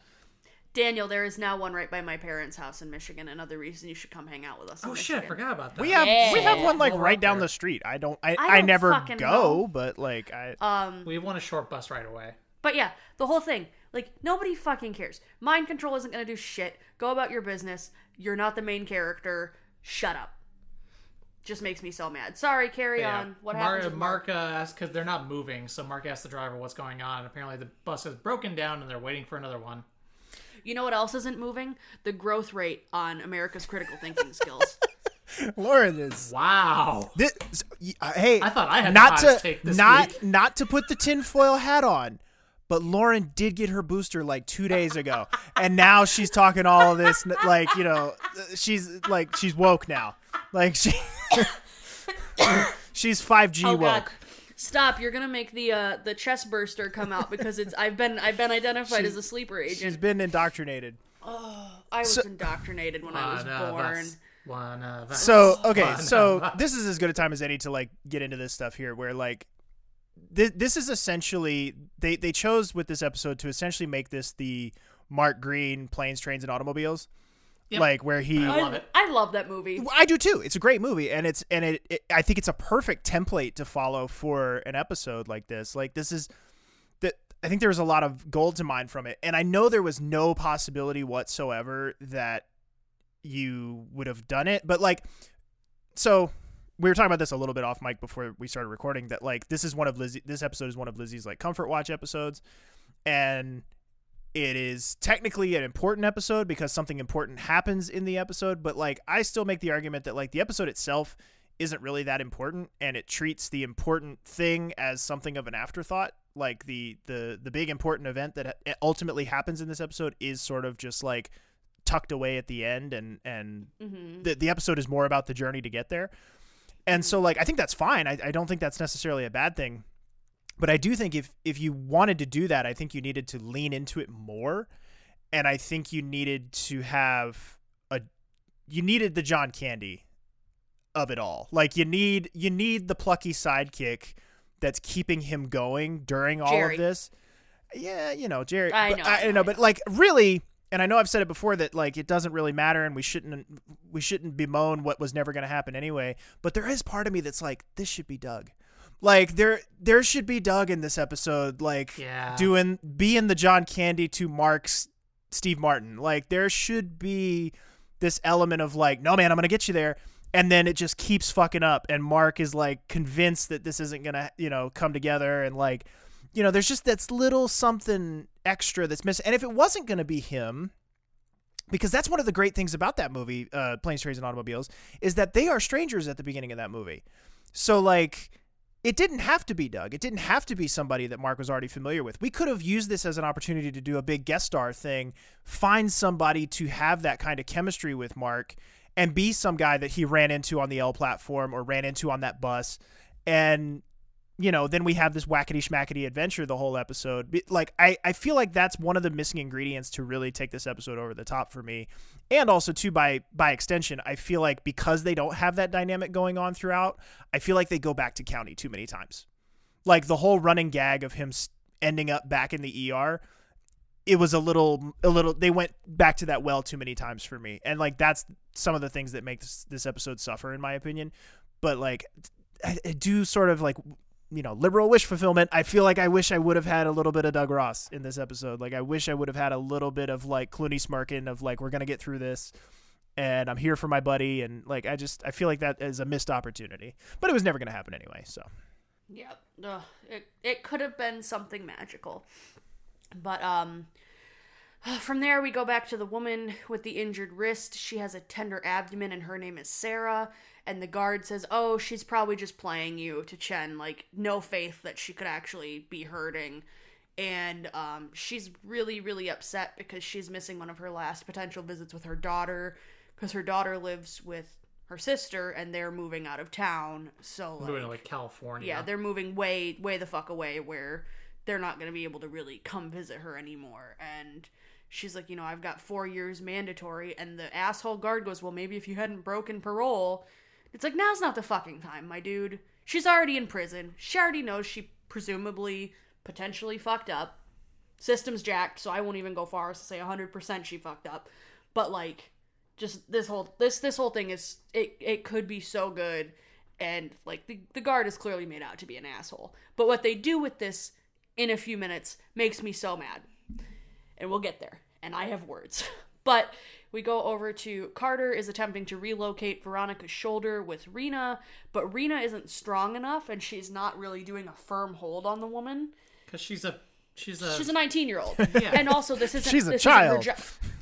daniel there is now one right by my parents house in michigan another reason you should come hang out with us in Oh shit! I forgot about that. We have we have one like right down the street. I don't I, I I, don't never go, know. but like I um We want a short bus right away. But yeah, the whole thing. Like, nobody fucking cares. Mind control isn't gonna do shit. Go about your business. You're not the main character. Shut up. Just makes me so mad. Sorry, carry yeah, on. What Mar- happens with Mark? Mark uh, asked because they're not moving, so Mark asked the driver what's going on. Apparently, the bus has broken down and they're waiting for another one. You know what else isn't moving? The growth rate on America's critical thinking skills. Lauren is Wow. this, uh, hey, I thought I had not hottest to take this not week. not to put the tinfoil hat on, but Lauren did get her booster like two days ago, and now she's talking all of this like you know she's like she's woke now, like she she's five G oh woke. god. Stop, you're gonna make the uh the chest burster come out because it's I've been I've been identified as a sleeper She's agent. been indoctrinated. Oh, I was indoctrinated when I was One born. One of us. So okay, One so this is as good a time as any to like get into this stuff here, where like this, this is essentially they they chose with this episode to essentially make this the Mark Green planes, trains, and automobiles. Yep. like where he I love it. I love that movie. I do too. It's a great movie, and it's and it, it. I think it's a perfect template to follow for an episode like this. Like this is that. I think there was a lot of gold to mine from it, and I know there was no possibility whatsoever that you would have done it. But like, so we were talking about this a little bit off mic before we started recording. That like this is one of Lizzie. This episode is one of Lizzie's like comfort watch episodes, and it is technically an important episode because something important happens in the episode but like i still make the argument that like the episode itself isn't really that important and it treats the important thing as something of an afterthought like the the the big important event that ultimately happens in this episode is sort of just like tucked away at the end and and mm-hmm. the, the episode is more about the journey to get there and so like i think that's fine I, I don't think that's necessarily a bad thing but I do think if if you wanted to do that, I think you needed to lean into it more, and I think you needed to have a you needed the John Candy of it all. Like you need you need the plucky sidekick that's keeping him going during all Jerry. of this. Yeah, you know, Jerry. I but know, I, I know, know, but like really, and I know I've said it before that like it doesn't really matter, and we shouldn't we shouldn't bemoan what was never going to happen anyway. But there is part of me that's like, this should be Doug. Like there there should be Doug in this episode, like Yeah. doing being the John Candy to Mark's Steve Martin. Like there should be this element of like, no man, I'm gonna get you there. And then it just keeps fucking up, and Mark is like convinced that this isn't gonna, you know, come together, and like, you know, there's just that's little something extra that's missing. And if it wasn't gonna be him, because that's one of the great things about that movie, uh, Planes, Trains, and Automobiles, is that they are strangers at the beginning of that movie. So like, it didn't have to be Doug. It didn't have to be somebody that Mark was already familiar with. We could have used this as an opportunity to do a big guest star thing, find somebody to have that kind of chemistry with Mark, and be some guy that he ran into on the L platform or ran into on that bus, and you know, then we have this wackety schmackety adventure the whole episode. Like, I, I feel like that's one of the missing ingredients to really take this episode over the top for me. And also, too, by by extension, I feel like because they don't have that dynamic going on throughout, I feel like they go back to county too many times. Like the whole running gag of him ending up back in the ER, it was a little a little they went back to that well too many times for me. And like that's some of the things that make this, this episode suffer in my opinion. But like I do sort of like you know liberal wish fulfillment i feel like i wish i would have had a little bit of doug ross in this episode like i wish i would have had a little bit of like clooney smirking of like we're gonna get through this and i'm here for my buddy and like i just i feel like that is a missed opportunity but it was never gonna happen anyway so Yep. Ugh, it it could have been something magical. But um from there we go back to the woman with the injured wrist. She has a tender abdomen and her name is Sarah and the guard says, "Oh, she's probably just playing you to Chen, like no faith that she could actually be hurting." And um she's really really upset because she's missing one of her last potential visits with her daughter because her daughter lives with her sister and they're moving out of town. So like, Moving to like California. yeah, they're moving way, way the fuck away where they're not going to be able to really come visit her anymore. And she's like, you know, I've got four years mandatory. And the asshole guard goes, well, maybe if you hadn't broken parole. It's like, now's not the fucking time, my dude. She's already in prison. She already knows she presumably, potentially fucked up. System's jacked, so I won't even go far as to say 100% she fucked up. But like, just this whole this this whole thing is it it could be so good and like the the guard is clearly made out to be an asshole but what they do with this in a few minutes makes me so mad and we'll get there and i have words but we go over to carter is attempting to relocate veronica's shoulder with rena but rena isn't strong enough and she's not really doing a firm hold on the woman. Because she's a she's a she's a 19 year old and also this isn't She's a this isn't her child. jo-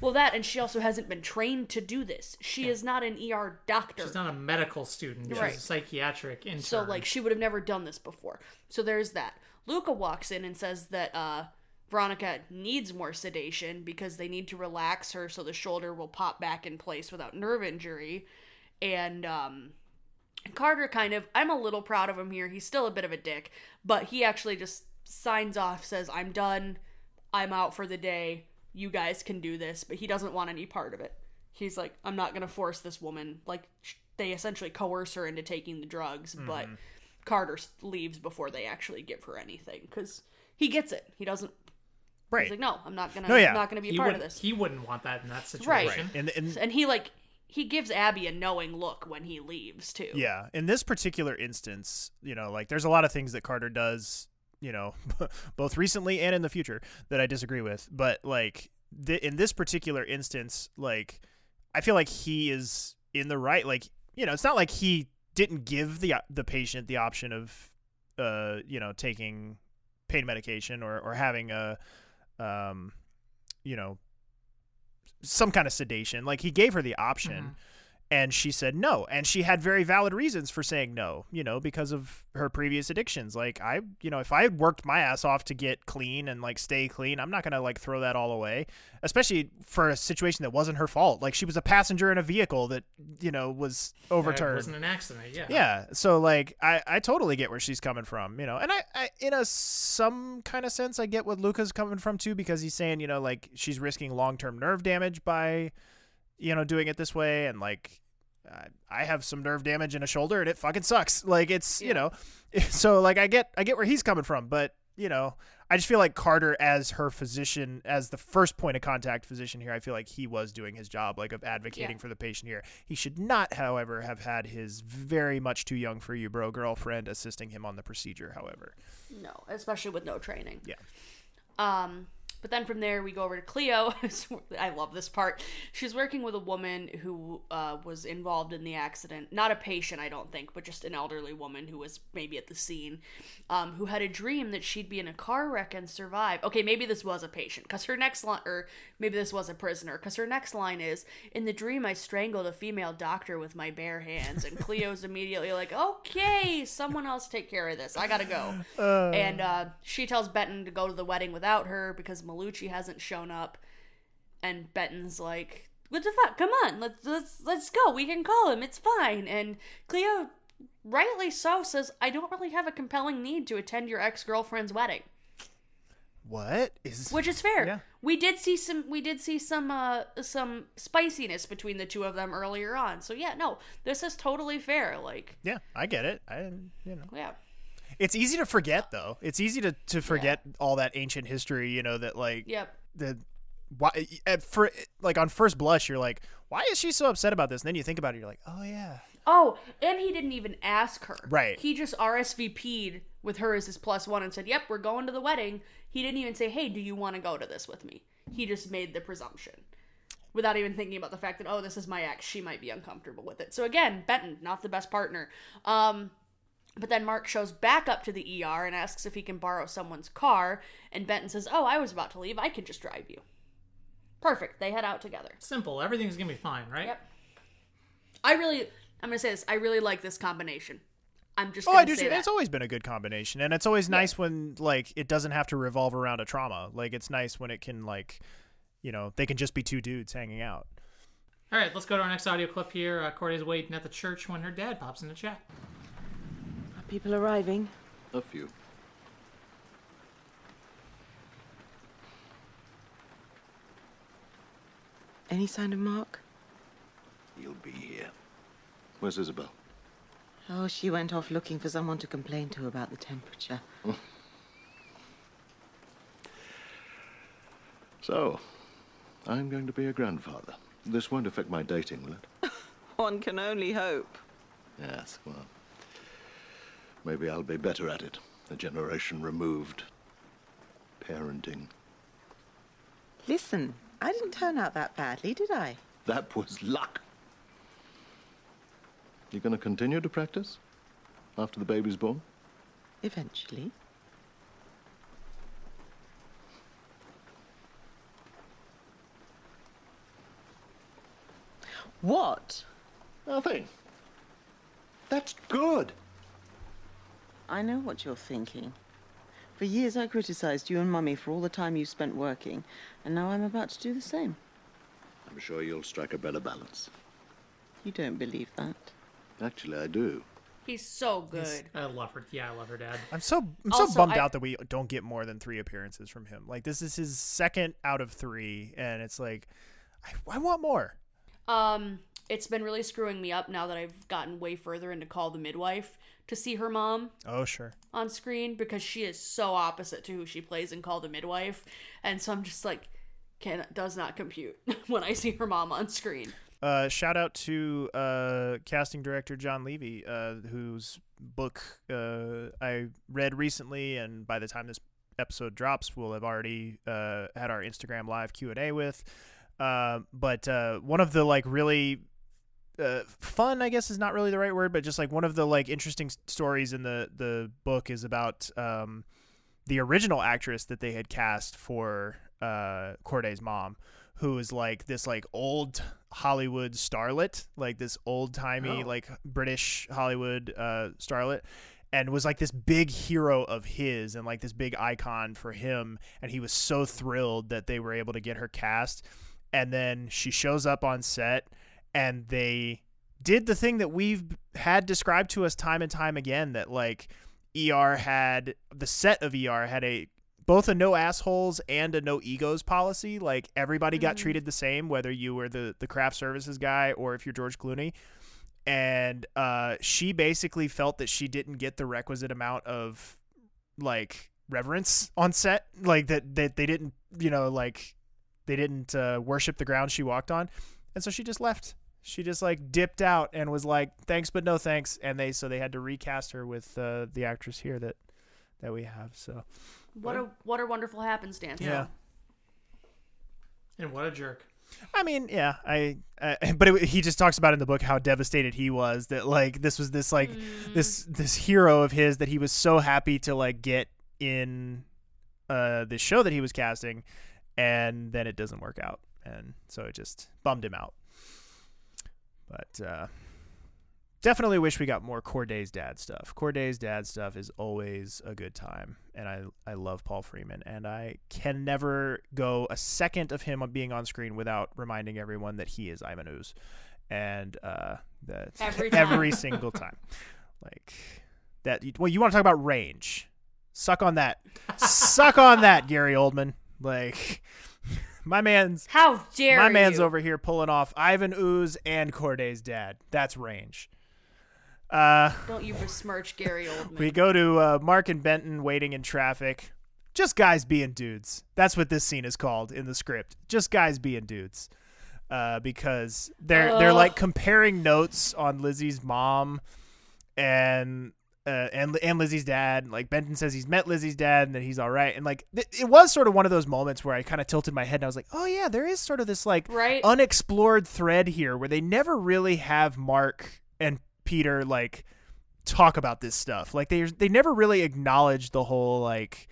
well that and she also hasn't been trained to do this. She is not an er doctor. She's not a medical student. She's Right. a psychiatric intern. so like she would have never done this before. So there's that. Luca walks in and says that uh veronica needs more sedation because they need to relax her so the shoulder will pop back in place without nerve injury and um Carter kind of I'm a little proud of him here. He's still a bit of a dick, but he actually just signs off, says, I'm done. I'm out for the day. You guys can do this, but he doesn't want any part of it. He's like, I'm not going to force this woman. Like, they essentially coerce her into taking the drugs, but Carter leaves before they actually give her anything because he gets it. He doesn't Right. He's like, no, I'm not gonna. No, yeah. I'm not gonna be a He part of this. He wouldn't want that in that Right. situation. And, and and he like he gives Abby a knowing look when he leaves too. Yeah, in this particular instance, you know, like there's a lot of things that Carter does, you know, both recently and in the future that I disagree with. But like th- in this particular instance, like I feel like he is in the right. Like you know, it's not like he didn't give the the patient the option of, uh, you know, taking pain medication or or having a, um, you know, some kind of sedation. Like he gave her the option Mhm. And she said no and she had very valid reasons for saying no you know because of her previous addictions like i you know if i had worked my ass off to get clean and like stay clean i'm not gonna like throw that all away especially for a situation that wasn't her fault like she was a passenger in a vehicle that you know was overturned wasn't an accident. Yeah. yeah so like i i totally get where she's coming from you know and i, I in a some kind of sense i get what luca's coming from too because he's saying you know like she's risking long-term nerve damage by you know doing it this way and like I- I have some nerve damage in a shoulder and it fucking sucks. Like it's, you know, so like I get I get where he's coming from, but you know, I just feel like Carter as her physician, as the first point of contact physician here, I feel like he was doing his job like of advocating Yeah. for the patient here. He should not, however, have had his very much too young for you bro girlfriend assisting him on the procedure, however. No, especially with no training. Yeah. Um, but then from there we go over to Cleo. I love this part. She's working with a woman who uh, was involved in the accident. Not a patient, I don't think, but just an elderly woman who was maybe at the scene, um, who had a dream that she'd be in a car wreck and survive. Okay, maybe this was a patient, because her next line, or maybe this was a prisoner, because her next line is, "In the dream, I strangled a female doctor with my bare hands." And Cleo's immediately like, "Okay, someone else take care of this. I gotta go." and uh, she tells Benton to go to the wedding without her because Malucci hasn't shown up. And Benton's like, "What the fuck? Come on, let's let's let's go. We can call him. It's fine." And Cleo, rightly so, says, "I don't really have a compelling need to attend your ex girlfriend's wedding," What is which is fair. Yeah. We did see some we did see some uh some spiciness between the two of them earlier on. So yeah, no, this is totally fair. Like, Yeah, I get it. I you know. yeah. It's easy to forget though. It's easy to, to forget all that ancient history, you know, that like Yep. the why at for like on first blush you're like, why is she so upset about this? And then you think about it, you're like, oh yeah. Oh, and he didn't even ask her. Right. He just RSVP'd with her as his plus one and said, "Yep, we're going to the wedding." He didn't even say, "Hey, do you want to go to this with me?" He just made the presumption, without even thinking about the fact that, "Oh, this is my ex. She might be uncomfortable with it." So again, Benton, not the best partner. Um, but then Mark shows back up to the ER and asks if he can borrow someone's car, and Benton says, "Oh, I was about to leave. I can just drive you." Perfect. They head out together. Simple. Everything's gonna be fine, right? Yep. I really, I'm gonna say this. I really like this combination. I'm just. Oh, Gonna I do. say too. that. It's always been a good combination, and it's always nice when like it doesn't have to revolve around a trauma. Like it's nice when it can like, you know, they can just be two dudes hanging out. All right, let's go to our next audio clip here. Uh, Corday's waiting at the church when her dad pops in the chat. People arriving? A few. Any sign of Mark? He'll be here. Where's Isabel? Oh, she went off looking for someone to complain to about the temperature. So, I'm going to be a grandfather. This won't affect my dating, will it? One can only hope. Yes, well. Maybe I'll be better at it. A generation removed. Parenting. Listen, I didn't turn out that badly, did I? That was luck. You going to continue to practice? After the baby's born? Eventually. What? Nothing. That's good. I know what you're thinking. For years I criticized you and Mummy for all the time you spent working, and now I'm about to do the same. I'm sure you'll strike a better balance. You don't believe that. Actually, I do. He's so good. I love her. Yeah, I love her dad. I'm so I'm so bummed I- out that we don't get more than three appearances from him. Like this is his second out of three, and it's like I, I want more. Um, it's been really screwing me up now that I've gotten way further into Call the Midwife to see her mom Oh sure. on screen because she is so opposite to who she plays in Call the Midwife, and so I'm just like, can does not compute when I see her mom on screen. Uh, shout out to uh, casting director John Levey, uh, whose book uh, I read recently, and by the time this episode drops, we'll have already uh, had our Instagram live Q and A with. Uh, but uh, one of the like really uh, fun, I guess, is not really the right word, but just like one of the like interesting stories in the the book is about um, the original actress that they had cast for uh, Corday's mom, who is like this like old Hollywood starlet, like this old timey Oh. like British Hollywood uh, starlet. And was like this big hero of his and like this big icon for him. And he was so thrilled that they were able to get her cast. And then she shows up on set and they did the thing that we've had described to us time and time again that like ER had the set of ER had a both a no assholes and a no egos policy. Like everybody got treated the same, whether you were the the craft services guy or if you're George Clooney. And uh, she basically felt that she didn't get the requisite amount of like reverence on set, like that that they didn't, you know, like they didn't uh, worship the ground she walked on, and so she just left. She just like dipped out and was like, "Thanks, but no thanks." And they so they had to recast her with uh, the actress here that that we have. So What a what a wonderful happenstance. yeah. And what a jerk. I mean, yeah, I, I but it, he just talks about in the book how devastated he was that like this was this like this this hero of his that he was so happy to like get in uh the show that he was casting and then it doesn't work out and so it just bummed him out. But uh definitely wish we got more Corday's dad stuff. Corday's dad stuff is always a good time, and I I love Paul Freeman, and I can never go a second of him being on screen without reminding everyone that he is Ivan Ooze, and uh, that Every every single time, like that. Well, you want to talk about range? Suck on that, suck on that, Gary Oldman. Like my man's How dare my man's you? over here pulling off Ivan Ooze and Corday's dad. That's range. Uh, Don't you besmirch Gary Oldman. we go to uh, Mark and Benton waiting in traffic. Just guys being dudes. That's what this scene is called in the script. Just guys being dudes. Uh, because they're they're like comparing notes on Lizzie's mom and uh, and and Lizzie's dad. Like Benton says he's met Lizzie's dad and that he's all right. And like th- it was sort of one of those moments where I kind of tilted my head and I was like, oh yeah, there is sort of this like Right. unexplored thread here where they never really have Mark and Peter like talk about this stuff. Like they they never really acknowledge the whole like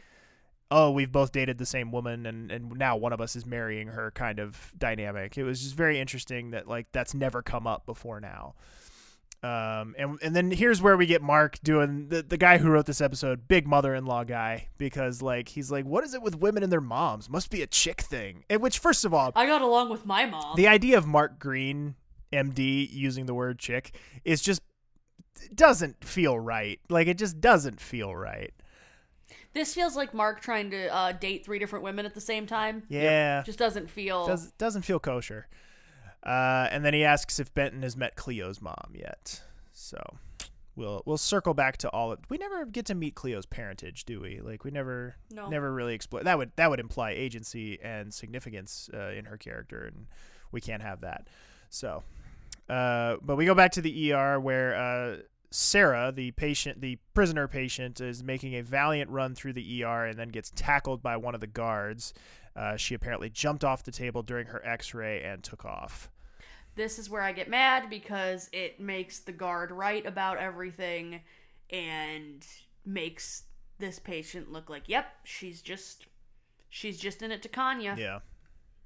oh we've both dated the same woman and and now one of us is marrying her kind of dynamic. It was just very interesting that like that's never come up before now. Um and and then here's where we get Mark doing the the guy who wrote this episode, big mother-in-law guy because like he's like what is it with women and their moms? Must be a chick thing. And which first of all, I got along with my mom. the idea of Mark Green, MD, using the word chick is just doesn't feel right. Like it just doesn't feel right. this feels like Mark trying to uh, date three different women at the same time. Yeah, Just doesn't feel. does doesn't feel kosher. Uh, and then he asks if Benton has met Cleo's mom yet. So we'll we'll circle back to all. Of, we never get to meet Cleo's parentage, do we? Like we never No. never really explore that would that would imply agency and significance uh, in her character, and we can't have that. So, uh, but we go back to the ER where uh, Sarah, the patient, the prisoner patient, is making a valiant run through the ER and then gets tackled by one of the guards. Uh, she apparently jumped off the table during her X-ray and took off. this is where I get mad because it makes the guard right about everything and makes this patient look like, yep, she's just she's just in it to Kanya. Yeah.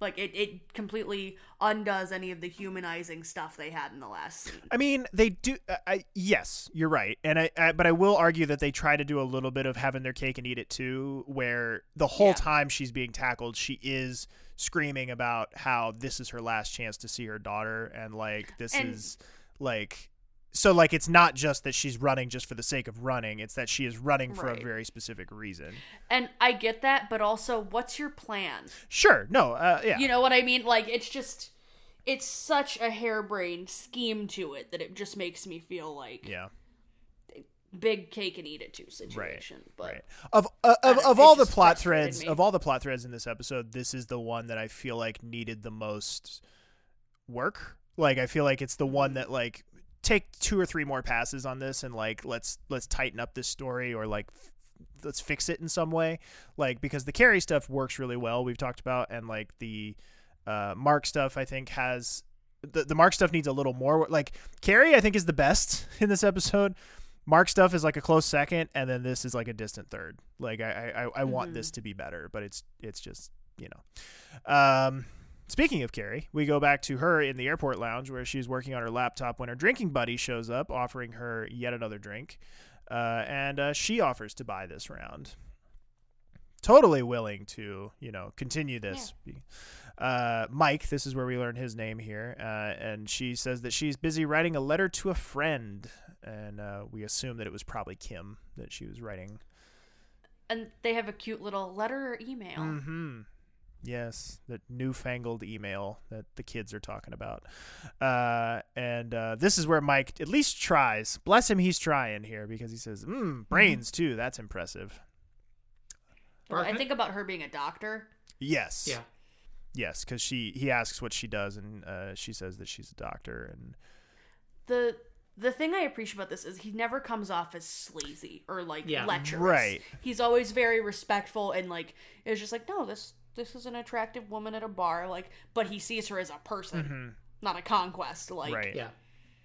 Like it, it completely undoes any of the humanizing stuff they had in the last scene. I mean, they do. Uh, I, yes, you're right, and I, I. But I will argue that they try to do a little bit of having their cake and eat it too, where the whole Yeah. time she's being tackled, she is screaming about how this is her last chance to see her daughter, and like this And- is like. So like it's not just that she's running just for the sake of running; it's that she is running for a very specific reason. And I get that, but also what's your plan? Sure, no, uh, yeah, You know what I mean? Like it's just it's such a harebrained scheme to it that it just makes me feel like Yeah. big cake and eat it too situation. But Right. Of uh, of, of all the plot threads me. of all the plot threads in this episode, this is the one that I feel like needed the most work. Like I feel like it's the one that like take two or three more passes on this and like let's let's tighten up this story or like f- let's fix it in some way. Like because the Kerry stuff works really well. We've talked about and like the uh, Mark stuff I think has the the Mark stuff needs a little more. Like Kerry I think is the best in this episode. Mark stuff is like a close second, and then this is like a distant third. Like I, I, I want this to be better, but it's it's just you know. Um, speaking of Kerry, we go back to her in the airport lounge where she's working on her laptop when her drinking buddy shows up, offering her yet another drink, uh, and uh, she offers to buy this round. Totally willing to you know continue this. Uh, Mike, this is where we learn his name here, uh, and she says that she's busy writing a letter to a friend, and uh, we assume that it was probably Kim that she was writing. and they have a cute little letter or email. Mm-hmm. Yes, that newfangled email that the kids are talking about, uh, and uh, this is where Mike at least tries. Bless him, he's trying here because he says, mm, "Brains too. That's impressive." Well, I think about her being a doctor. Yes. Yeah. Yes, because she he asks what she does, and uh, she says that she's a doctor, and the the thing I appreciate about this is he never comes off as sleazy or like Yeah. lecherous. Right. He's always very respectful and like it's just like no, this this is an attractive woman at a bar, like, but he sees her as a person, mm-hmm. not a conquest. Like, Mm-hmm. right. Yeah.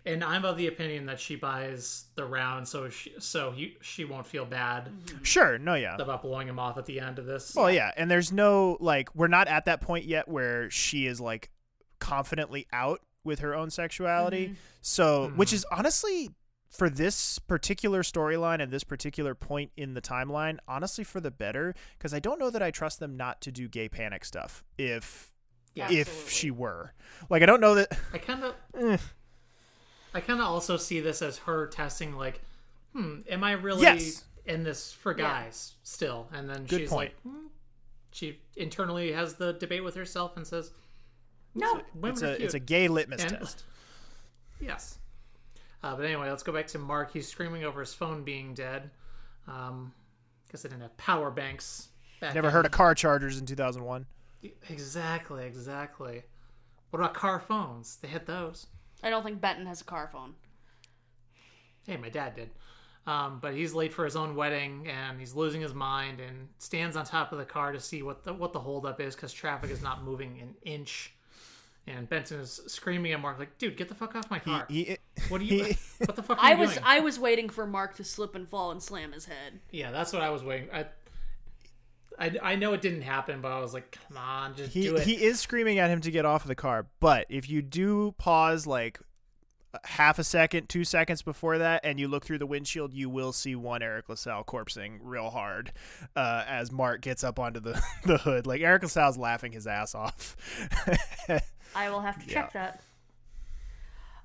And I'm of the opinion that she buys the round so she so he, she won't feel bad mm-hmm. Sure. No. Yeah. about blowing him off at the end of this. Well, yeah, and there's no like we're not at that point yet where she is like confidently out with her own sexuality. Mm-hmm. So, which is honestly for this particular storyline and this particular point in the timeline, honestly for the better because I don't know that I trust them not to do gay panic stuff if Yeah. if Absolutely. she were. Like I don't know that I kind of Eh. I kind of also see this as her testing like, hmm, am I really Yes. in this for guys still? And then Good she's point. like, hmm. she internally has the debate with herself and says, no, women it's are a cute. it's a gay litmus And- test. Yes. Uh, but anyway, let's go back to Mark. He's screaming over his phone being dead. Um, guess they didn't have power banks. Back Never then. heard of car chargers in 2001. Exactly, exactly. What about car phones? They had those. I don't think Benton has a car phone. Hey, my dad did. Um, but he's late for his own wedding and he's losing his mind and stands on top of the car to see what the what the holdup is because traffic is not moving an inch. And Benton is screaming at Mark like, "Dude, get the fuck off my car! He, what are you? he- what the fuck are I you was doing?" I was waiting for Mark to slip and fall and slam his head. Yeah, that's what I was waiting. I, I, I know it didn't happen, but I was like, come on, just he do it. he is screaming at him to get off of the car but if you do pause like half a second two seconds before that and you look through the windshield you will see one eric la salle corpsing real hard uh, as mark gets up onto the, the hood like eric la salle's laughing his ass off I will have to check that.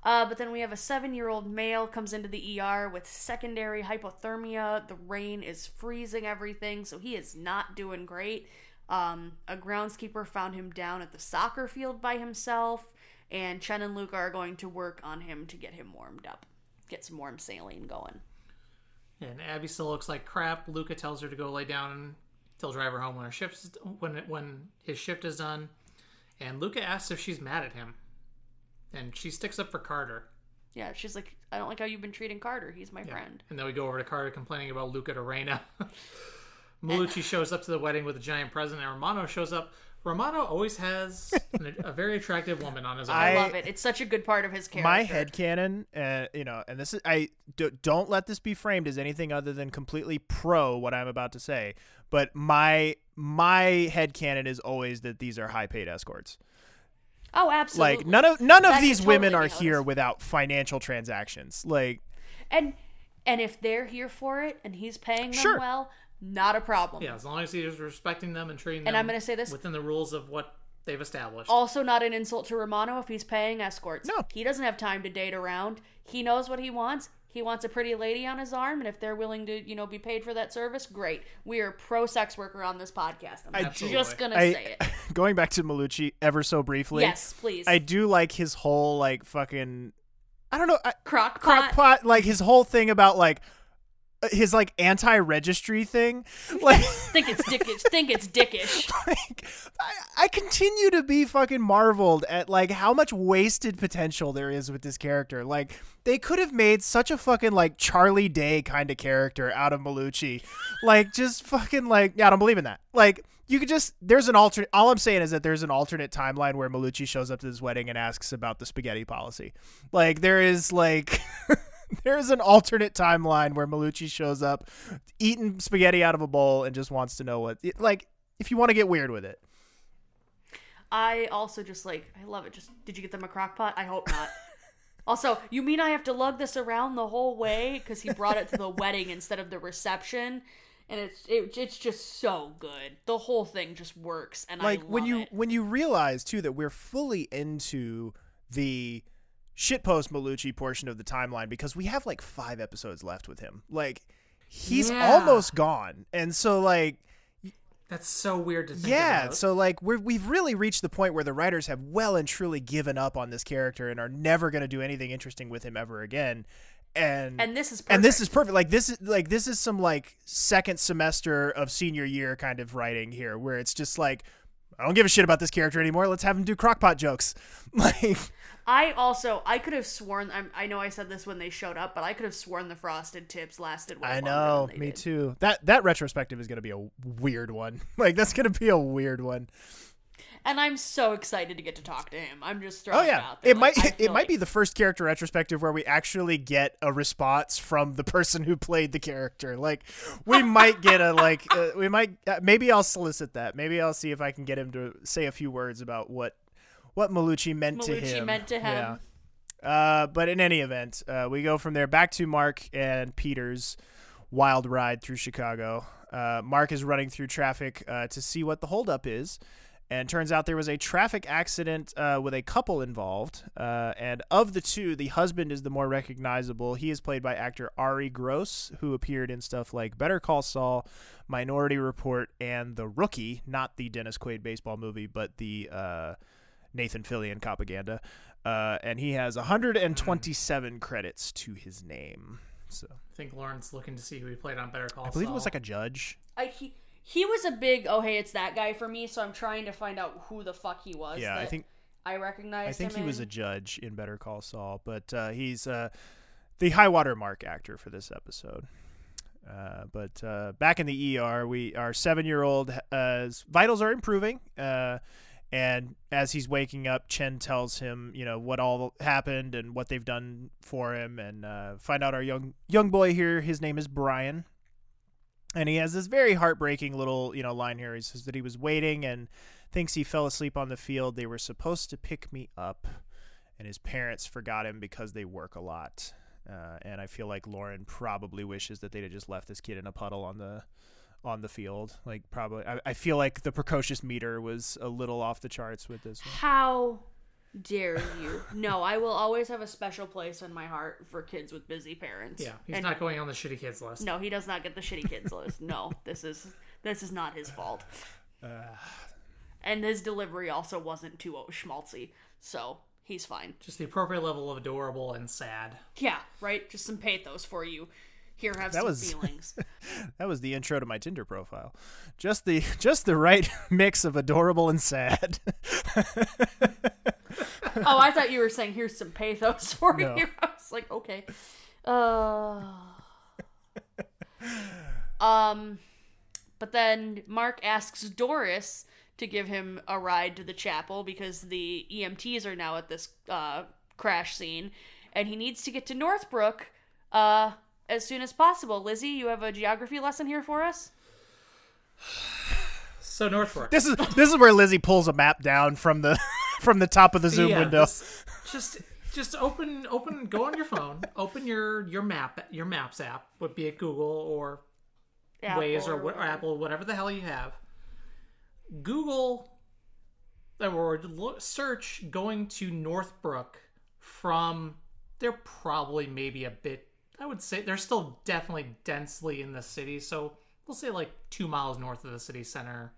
Uh, but then we have a seven-year-old male comes into the ER with secondary hypothermia. The rain is freezing everything, so he is not doing great. Um, a groundskeeper found him down at the soccer field by himself, and Chen and Luca are going to work on him to get him warmed up, get some warm saline going. and Abby still looks like crap. Luca tells her to go lay down and he'll drive her home when her shift when when his shift is done. And Luca asks if she's mad at him, and she sticks up for Carter. Yeah, she's like, I don't like how you've been treating Carter. He's my friend. And then we go over to Carter complaining about Luca to Rena. Malucci shows up to the wedding with a giant present, and Romano shows up. Romano always has an, a very attractive woman on his arm. I, I- love it. It's such a good part of his character. my head canon uh, you know and this is i d- don't let this be framed as anything other than completely pro what i'm about to say but my my head canon is always that these are high paid escorts Oh, absolutely. like none of none That of could these women totally are here without financial transactions like And and if they're here for it and he's paying them Sure. well, not a problem. Yeah, as long as he's respecting them and treating them. And I'm gonna say this- within the rules of what they've established. Also, not an insult to Romano if he's paying escorts. No. he doesn't have time to date around. He knows what he wants. he wants a pretty lady on his arm, and if they're willing to, you know, be paid for that service, great. We are pro sex worker on this podcast. I'm Absolutely. just gonna I, say it. going back to Malucci ever so briefly. Yes, please. I do like his whole like fucking I don't know I, Crock crock pot like his whole thing about like his like anti-registry thing. Like think it's dickish. think it's dickish. like I, I continue to be fucking marveled at like how much wasted potential there is with this character. Like they could have made such a fucking like charlie day kind of character out of malucci. Like just fucking like yeah i don't believe in that. Like you could just there's an alternate all i'm saying is that there's an alternate timeline where malucci shows up to this wedding and asks about the spaghetti policy. Like there is like there's an alternate timeline where Malucci shows up, eating spaghetti out of a bowl, and just wants to know what. Like, if you want to get weird with it, I also just like I love it. Just did you get them a crock pot? I hope not. also, you mean I have to lug this around the whole way because he brought it to the wedding instead of the reception, and it's it, it's just so good. The whole thing just works, and like I when you it. when you realize too that we're fully into the shitpost Malucci portion of the timeline because we have like five episodes left with him. Like, he's Yeah. almost gone, and so like. That's so weird to think Yeah, about. so like we're we've really reached the point where the writers have well and truly given up on this character and are never going to do anything interesting with him ever again. And And this is and this perfect. is perfect. Like this is like this is some like second semester of senior year kind of writing here, where it's just like I don't give a shit about this character anymore. Let's have him do crockpot jokes. Like I also I could have sworn I'm, I know I said this when they showed up, but I could have sworn the frosted tips lasted. Way I know, me did. too. That that retrospective is going to be a weird one. Like that's going to be a weird one. And I'm so excited to get to talk to him. I'm just throwing Oh yeah, out there. it Like, might I it feel might be the first character retrospective where we actually get a response from the person who played the character. Like we might get a like uh, we might uh, maybe I'll solicit that. Maybe I'll see if I can get him to say a few words about what what Malucci meant to Malucci him. meant to him. Yeah. Uh, but in any event, uh, we go from there back to Mark and Peter's wild ride through Chicago. Uh, Mark is running through traffic uh, to see what the holdup is. And turns out there was a traffic accident uh, with a couple involved. Uh, and of the two, the husband is the more recognizable. He is played by actor Arye Gross, who appeared in stuff like Better Call Saul, Minority Report, and The Rookie. Not the Dennis Quaid baseball movie, but the uh, Nathan Fillion propaganda. Uh, and he has 127 credits to his name. So I think Lauren's looking to see who he played on Better Call I believe it was like a judge. I, he he was a big oh hey it's that guy for me. So I'm trying to find out who the fuck he was. Yeah, I think I recognize. I think him he was a judge in Better Call Saul, but uh, he's uh, the high water mark actor for this episode. Uh, but uh, back in the ER, we our seven year old uh, vitals are improving. And as he's waking up, Chen tells him, you know, what all happened and what they've done for him, and uh, find out our young young boy here. His name is Brian, and he has this very heartbreaking little, you know, line here. He says that he was waiting and thinks he fell asleep on the field. They were supposed to pick me up, and his parents forgot him because they work a lot. Uh, and I feel like Lauren probably wishes that they'd have just left this kid in a puddle on the on the field. Like probably, I, I feel like the precocious meter was a little off the charts with this one. How dare you? No, I will always have a special place in my heart for kids with busy parents. Yeah, he's And- not going on the shitty kids list. No, he does not get the shitty kids list. No, this is this is not his fault. Uh, and his delivery also wasn't too schmaltzy, so he's fine. Just the appropriate level of adorable and sad. Yeah, right. Just some pathos for you. Here, have That some was- feelings. That was the intro to my Tinder profile. Just the just the right mix of adorable and sad. oh, I thought you were saying here's some pathos for No. you. I was like, okay. Uh, um, but then Mark asks Doris to give him a ride to the chapel because the EMTs are now at this uh, crash scene, and he needs to get to Northbrook uh, as soon as possible. Lizzie, you have a geography lesson here for us. So Northbrook. this is this is where Lizzie pulls a map down from the from the top of the Zoom Yeah, window. this- just just open open go on your phone, open your your map your maps app, would be it Google or Apple Waze or, or wha- Apple, whatever the hell you have. Google or lo- search going to Northbrook from they're probably maybe a bit I would say they're still definitely densely in the city, so we'll say like two miles north of the city center.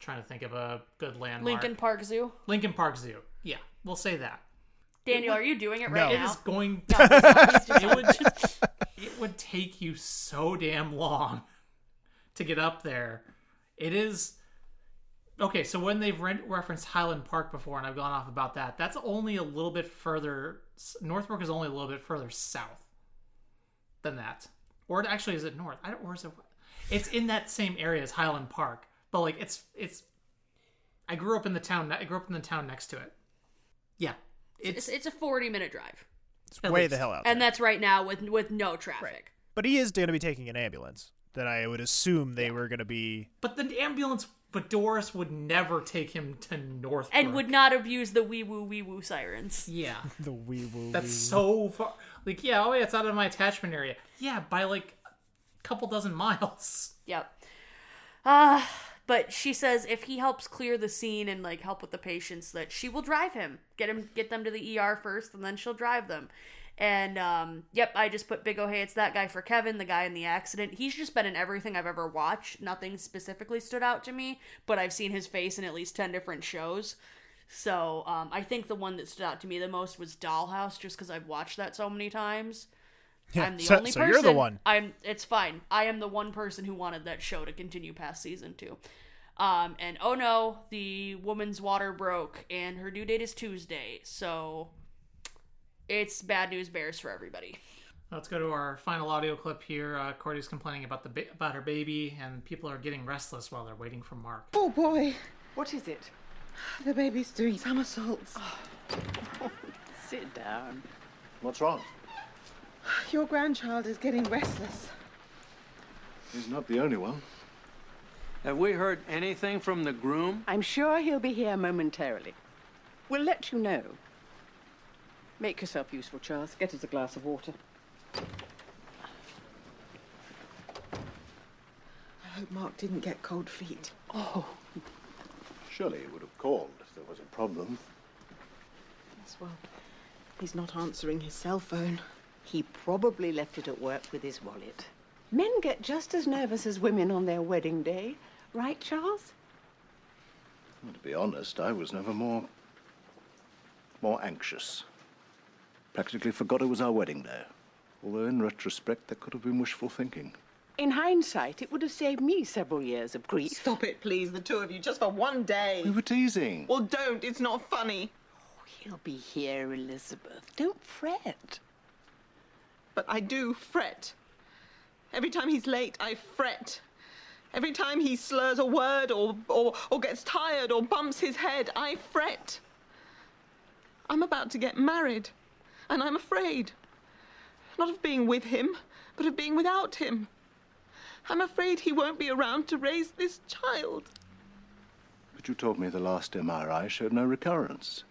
Trying to think of a good landmark. Lincoln Park Zoo. Lincoln Park Zoo. Yeah, we'll say that. Daniel, are you doing it right It now? is going. No, he's not. It would just, it would take you so damn long to get up there. It is okay. So when they've re- referenced Highland Park before, and I've gone off about that, that's only a little bit further. Northbrook is only a little bit further south than that, or actually, is it north? I don't. Or is it? It's in that same area as Highland Park, but like it's it's. I grew up in the town. I grew up in the town next to it. Yeah, it's it's a forty minute drive, It's way least. the hell out. and there. that's right now with with no traffic. But he is going to be taking an ambulance. That I would assume they were going to be. But the ambulance, but Doris would never take him to North. And would not abuse the wee woo wee woo sirens. Yeah, The wee woo. that's so far. Like, yeah, oh yeah, it's out of my attachment area. Yeah, by like a couple dozen miles. Yep. Uh, but she says if he helps clear the scene and like help with the patients, that she will drive him, get him, get them to the ER first, and then she'll drive them. And um, yep, I just put Big O. Hey, it's that guy for Kevin, the guy in the accident. He's just been in everything I've ever watched. Nothing specifically stood out to me, but I've seen his face in at least ten different shows. So um, I think the one that stood out to me the most was Dollhouse, just because I've watched that so many times. Yeah, I'm the so- only so person. you're the one. I'm. It's fine. I am the one person who wanted that show to continue past season two. Um, and oh no, the woman's water broke, and her due date is Tuesday. So it's bad news bears for everybody. Let's go to our final audio clip here. Uh, Corday's complaining about the ba- about her baby, and people are getting restless while they're waiting for Mark. Oh boy, What is it? the baby's doing somersaults. Sit down. What's wrong? Your grandchild is getting restless. He's not the only one. Have we heard anything from the groom? I'm sure he'll be here momentarily. We'll let you know. Make yourself useful, Charles. Get us a glass of water. I hope Mark didn't get cold feet. Oh. Surely he would have called if there was a problem. Yes, well, he's not answering his cell phone. He probably left it at work with his wallet. Men get just as nervous as women on their wedding day. Right, Charles? Well, to be honest, I was never more. more anxious. Practically forgot it was our wedding day. Although, in retrospect, that could have been wishful thinking. In hindsight, it would have saved me several years of grief. Stop it, please, the two of you, just for one day. We were teasing. Well, don't. It's not funny. Oh, he'll be here, Elizabeth. Don't fret. But I do fret. Every time he's late, I fret. Every time he slurs a word or, or, or gets tired or bumps his head, I fret. I'm about to get married, and I'm afraid. Not of being with him, but of being without him. I'm afraid he won't be around to raise this child. But you told me the last MRI showed no recurrence.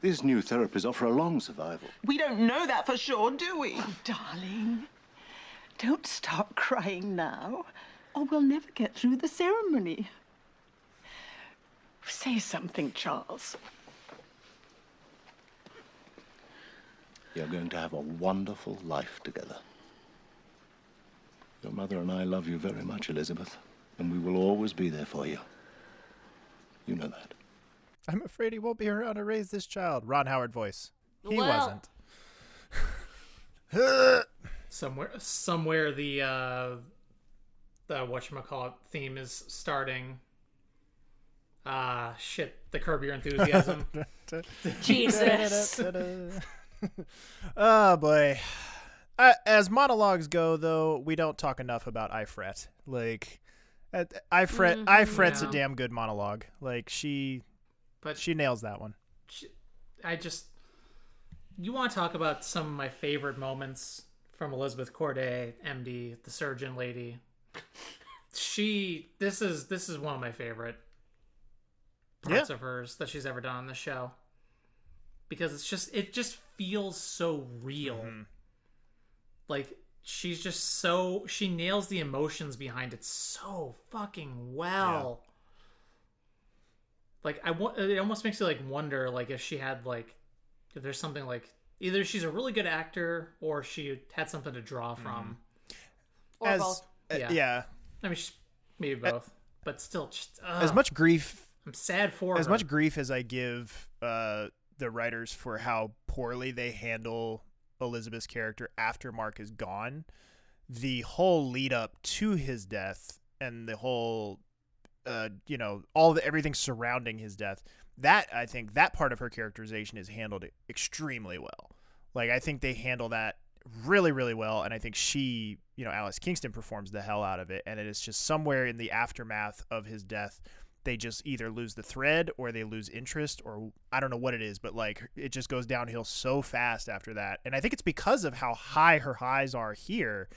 These new therapies offer a long survival. We don't know that for sure, do we? Oh, darling, don't stop crying now, or we'll never get through the ceremony. Say something, Charles. You're going to have a wonderful life together. Your mother and I love you very much, Elizabeth, and we will always be there for you. You know that. I'm afraid he won't be around to raise this child. Ron Howard voice. He Well- wasn't. Somewhere, somewhere the uh, the whatchamacallit theme is starting. Ah, shit! The Curb Your Enthusiasm. Jesus. Oh boy. As monologues go, though, we don't talk enough about I fret. Like, I fret. Mm-hmm, I fret's Yeah. a damn good monologue. Like she, but she nails that one. I just you want to talk about some of my favorite moments from Elizabeth Corday, MD, the surgeon lady. She this is this is one of my favorite parts Yeah. of hers that she's ever done on the show. Because it's just it just feels so real. Mm-hmm. Like she's just so she nails the emotions behind it so fucking well. Like I want it almost makes you like wonder like if she had like if there's something like either she's a really good actor or she had something to draw from. Or as both. uh, Yeah. yeah. I mean, she's, maybe both, but still, just as much grief I'm sad for as her. much grief as I give uh, the writers for how poorly they handle Elizabeth's character after Mark is gone, the whole lead up to his death and the whole, uh, you know, all the everything surrounding his death. That I think that part of her characterization is handled extremely well. Like I think they handle that really really well and i think she you know alex kingston performs the hell out of it and it is just somewhere in the aftermath of his death they just either lose the thread or they lose interest or I don't know what it is, but like it just goes downhill so fast after that. And I think it's because of how high her highs are here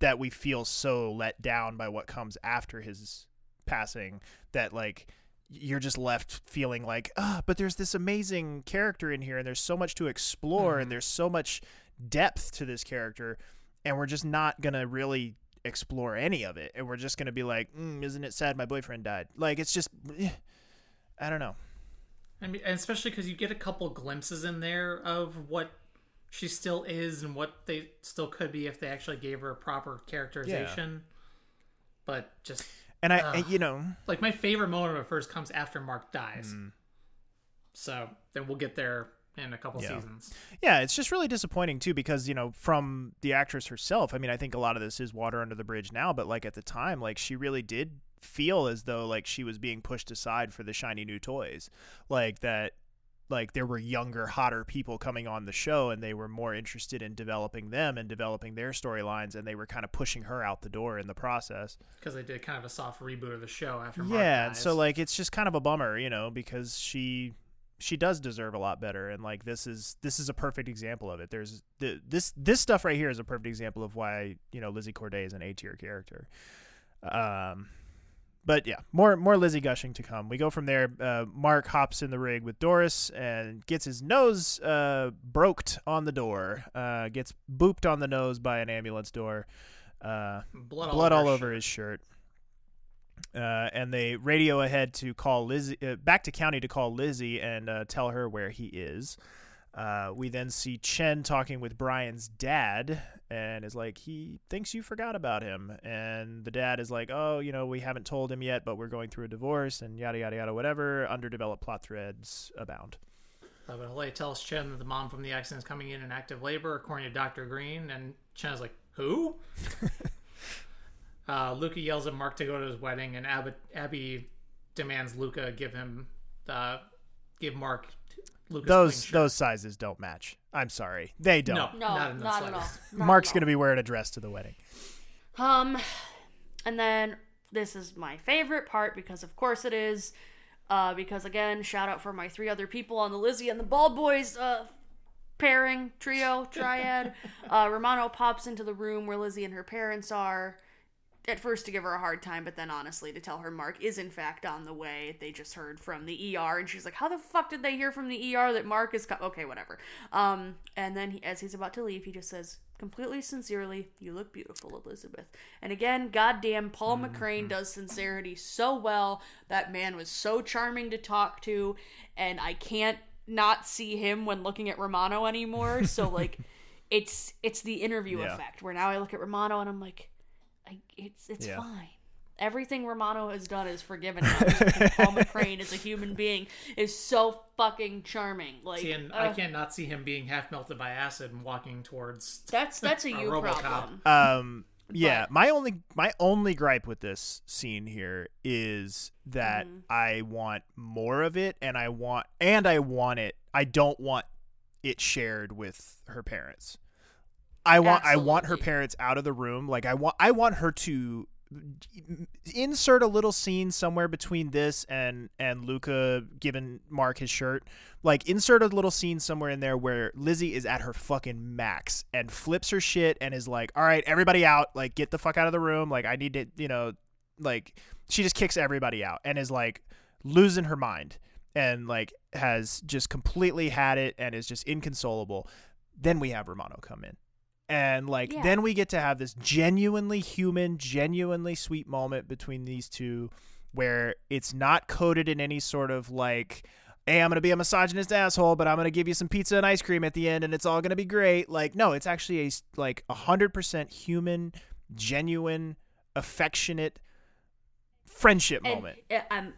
that we feel so let down by what comes after his passing that like you're just left feeling like, ah, but there's this amazing character in here and there's so much to explore and there's so much depth to this character and we're just not going to really explore any of it and we're just going to be like mm, isn't it sad my boyfriend died like it's just eh, i don't know I mean, and especially because you get a couple glimpses in there of what she still is and what they still could be if they actually gave her a proper characterization. But just and i Ugh. you know like my favorite moment of hers comes after Mark dies. Mm. So then we'll get there in a couple Yeah. seasons. yeah it's just really disappointing too because you know from the actress herself i mean i think a lot of this is water under the bridge now but like at the time like she really did feel as though like she was being pushed aside for the shiny new toys like that like there were younger hotter people coming on the show and they were more interested in developing them and developing their storylines and they were kind of pushing her out the door in the process Because they did kind of a soft reboot of the show after Mark yeah so like it's just kind of a bummer you know because she she does deserve a lot better and like this is this is a perfect example of it. There's th- this this stuff right here is a perfect example of why you know lizzie corday is an a tier character. Um but yeah more more lizzie gushing to come. We go from there. Uh, mark hops in the rig with doris and gets his nose uh broked on the door uh gets booped on the nose by an ambulance door uh Blood all blood over all over his shirt uh, and they radio ahead to call Lizzie uh, back to county to call Lizzie and uh, tell her where he is. Uh, we then see Chen talking with Brian's dad and is like, he thinks you forgot about him. And the dad is like, oh, you know, we haven't told him yet, but we're going through a divorce and yada, yada, yada, whatever. Underdeveloped plot threads abound. Uh, but Haleh tells Chen that the mom from the accident is coming in in active labor, according to Dr. Green, and Chen is like, Who? uh, Luca yells at Mark to go to his wedding, and Ab- Abby demands Luca give him, uh, give Mark Luca's Those those sizes don't match. I'm sorry. They don't. No, No, not, in not at all. Not Mark's at all. going to be wearing a dress to the wedding. Um, and then this is my favorite part because, of course, it is. Uh, because again, shout out for my three other people on the Lizzie and the Bald Boys uh pairing trio triad. uh, Romano pops into the room where Lizzie and her parents are. At first to give her a hard time, but then honestly to tell her Mark is in fact on the way. They just heard from the ER, and she's like, "How the fuck did they hear from the ER that Mark is co-? okay? Whatever." Um, and then he, as he's about to leave, he just says, completely sincerely, "You look beautiful, Elizabeth." And again, goddamn, Paul McCrane does sincerity so well. That man was so charming to talk to, and I can't not see him when looking at Romano anymore. So like, it's it's the interview Yeah. effect where now I look at Romano and I'm like, I, it's it's Yeah. fine. Everything Romano has done is forgiven now. because Paul McCrane as a human being is so fucking charming. Like See, and I ugh, can't not see him being half melted by acid and walking towards. that's that's a a you RoboCop. problem. Um yeah, But- my only my only gripe with this scene here is that Mhm. I want more of it and I want and I want it I don't want it shared with her parents. I want I want her parents out of the room. Like I want I want her to insert a little scene somewhere between this and and Luca giving Mark his shirt. Like insert a little scene somewhere in there where Lizzie is at her fucking max and flips her shit and is like, "All right, everybody out. Like get the fuck out of the room. Like I need to, you know, like she just kicks everybody out and is like losing her mind and like has just completely had it and is just inconsolable. Then we have Romano come in. And like Yeah. then we get to have this genuinely human, genuinely sweet moment between these two where it's not coded in any sort of like hey, I'm gonna be a misogynist asshole, but I'm gonna give you some pizza and ice cream at the end, and it's all gonna be great. Like, no, it's actually a like a hundred percent human, genuine, affectionate friendship And, moment. uh, um,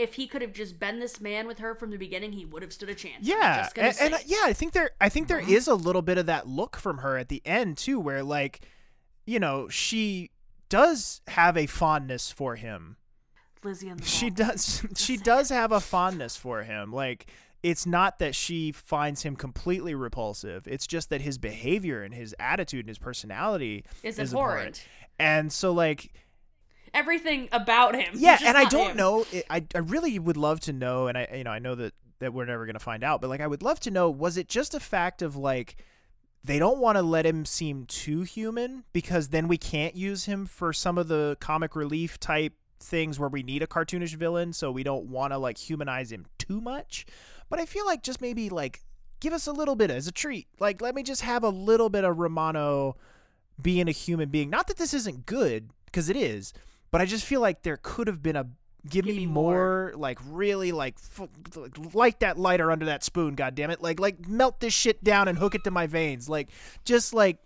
if he could have just been this man with her from the beginning, he would have stood a chance. Yeah, and, and, yeah, I think there, I think there Mhm. is a little bit of that look from her at the end too, where like, you know, she does have a fondness for him. Lizzie and the She Ball. does, she does have a fondness for him. Like, it's not that she finds him completely repulsive. It's just that his behavior and his attitude and his personality Is is abhorrent. And so, like, Everything about him. yeah, and I don't him. know. I I really would love to know, and I you know I know that that we're never gonna find out, but like I would love to know, was it just a fact of like they don't want to let him seem too human because then we can't use him for some of the comic relief type things where we need a cartoonish villain, so we don't want to like humanize him too much. But I feel like just maybe like give us a little bit as a treat. Like let me just have a little bit of Romano being a human being. Not that this isn't good because it is, but I just feel like there could have been a give, me, more, like really like f- like, light that lighter under that spoon god damn it like like melt this shit down and hook it to my veins. Like just like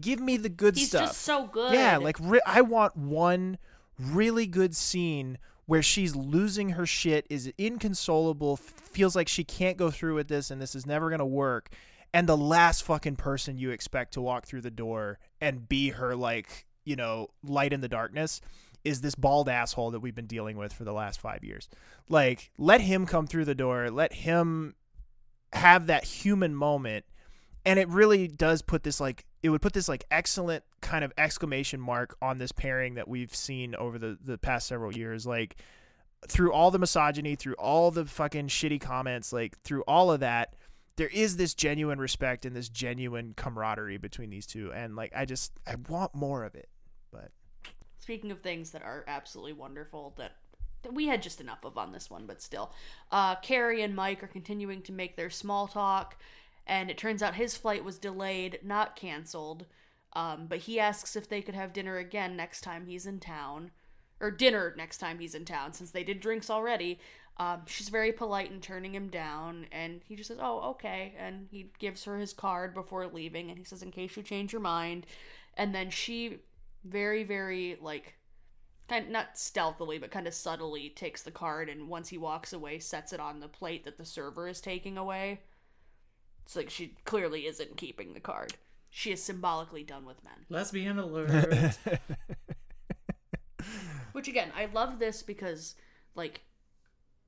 give me the good He's stuff. just so good. yeah like re- i want one really good scene where she's losing her shit is inconsolable f- feels like she can't go through with this and this is never going to work and the last fucking person you expect to walk through the door and be her like you know light in the darkness is this bald asshole that we've been dealing with for the last five years. Like let him come through the door. Let him have that human moment. And it really does put this like it would put this like excellent kind of exclamation mark on this pairing that we've seen over the the past several years. Like through all the misogyny through all the fucking shitty comments like through all of that there is this genuine respect and this genuine camaraderie between these two. And like i just i want more of it. But Speaking of things that are absolutely wonderful that, we had just enough of on this one, but still. Uh, Kerry and Mike are continuing to make their small talk, and it turns out his flight was delayed, not canceled. Um, but he asks if they could have dinner again next time he's in town. Or dinner next time he's in town, since they did drinks already. Um, she's very polite in turning him down, and he just says, Oh, okay. And he gives her his card before leaving, and he says, In case you change your mind. And then she very very like kind not stealthily but kind of subtly takes the card and once he walks away sets it on the plate that the server is taking away. It's like she clearly isn't keeping the card. She is symbolically done with men. Lesbian alert. which again i love this because like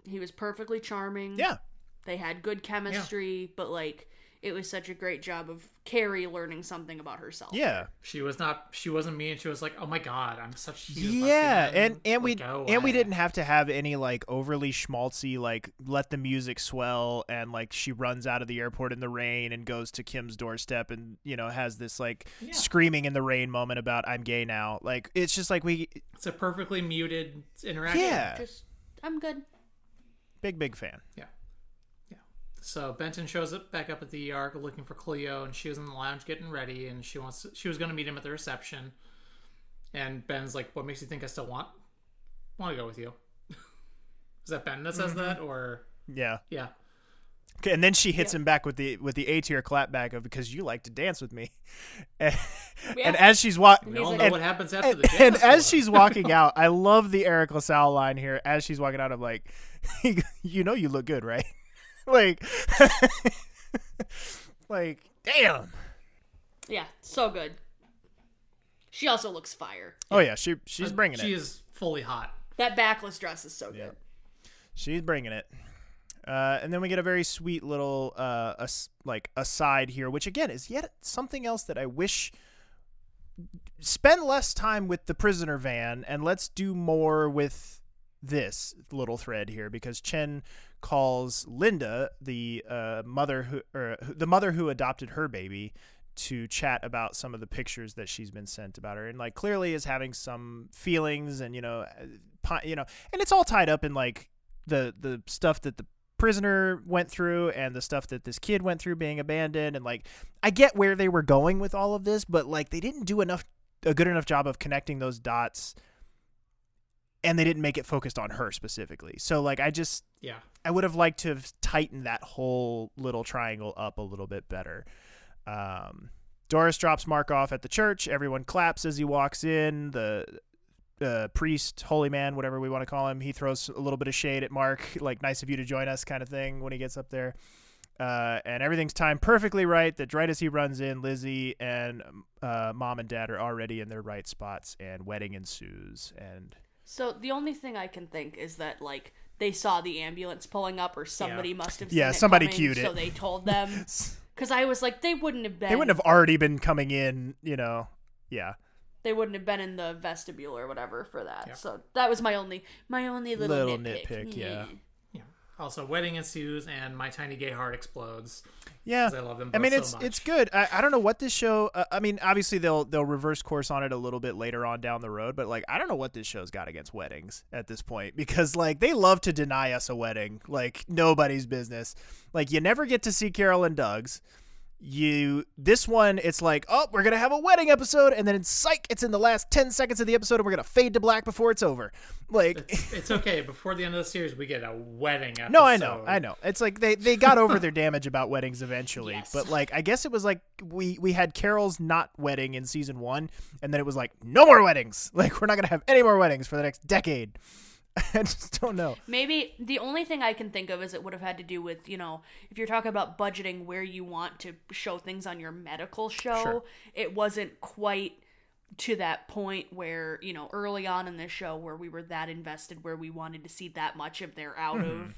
he was perfectly charming. Yeah. They had good chemistry but like it was such a great job of kerry learning something about herself yeah she was not. She wasn't mean. She was like, "Oh my god, I'm such." huge yeah lesbian." and and we Like, go and we didn't have to have any like overly schmaltzy like let the music swell and like she runs out of the airport in the rain and goes to kim's doorstep and you know has this like Yeah. screaming in the rain moment about i'm gay now like it's just like we It's a perfectly muted interaction. yeah just i'm good big big fan Yeah. Yeah. So Benton shows up back up at the ER looking for Cleo, and she was in the lounge getting ready, and she wants to, she was going to meet him at the reception. And Ben's like, "What makes you think I still want want to go with you?" Is that Ben that says Mhm. that, or yeah yeah? Okay, and then she hits him back with the with the A tier clapback of because you like to dance with me, and, Yeah. and as she's walking, We all know what happens after and, the and as she's walking out, I love the Eric LaSalle line here. As she's walking out, I'm like, you know, you look good, right? like, like, damn. yeah so good she also looks fire Oh yeah, she she's Uh, bringing she is fully hot. that backless dress is so good She's bringing it. Uh, and then we get a very sweet little uh, as- like aside here, which again is yet something else that I wish spend less time with the prisoner van and let's do more with this little thread here because Chen calls Linda, the uh, mother who or the mother who adopted her baby, to chat about some of the pictures that she's been sent about her, and like clearly is having some feelings and you know, uh, you know, and it's all tied up in like the the stuff that the prisoner went through and the stuff that this kid went through being abandoned and like I get where they were going with all of this but like they didn't do enough a good enough job of connecting those dots and they didn't make it focused on her specifically. So like I just Yeah. I would have liked to have tightened that whole little triangle up a little bit better. Um, Doris drops Mark off at the church. Everyone claps as he walks in. The uh, priest, holy man, whatever we want to call him, he throws a little bit of shade at Mark, like "nice of you to join us" kind of thing when he gets up there. Uh, and everything's timed perfectly right. That right as he runs in, Lizzie and uh, mom and dad are already in their right spots, and wedding ensues. And So the only thing I can think is that like they saw the ambulance pulling up, or somebody must have. Yeah, it somebody coming, cued it. So they told them. Because I was like, they wouldn't have been. they wouldn't have already been coming in, you know. Yeah. They wouldn't have been in the vestibule or whatever for that. So that was my only, my only little, Little nitpick, yeah. Also, wedding ensues and my tiny gay heart explodes. Yeah, I love them I mean, so it's much. it's good. I, I don't know what this show. Uh, I mean, obviously they'll they'll reverse course on it a little bit later on down the road, but like I don't know what this show's got against weddings at this point because like they love to deny us a wedding like nobody's business. Like you never get to see Carol and Doug's. You this one, it's like oh we're gonna have a wedding episode, and then in psych, it's in the last ten seconds of the episode, and we're gonna fade to black before it's over. Like It's, it's okay. Before the end of the series, we get a wedding episode. No, I know, I know. It's like they they got over their damage about weddings eventually, Yes. but like I guess it was like we we had Carol's not wedding in season one, and then it was like no more weddings. Like we're not gonna have any more weddings for the next decade. I just don't know. Maybe the only thing I can think of is it would have had to do with, you know, if you're talking about budgeting where you want to show things on your medical show, Sure. it wasn't quite to that point where, you know, early on in the show where we were that invested where we wanted to see that much of their out of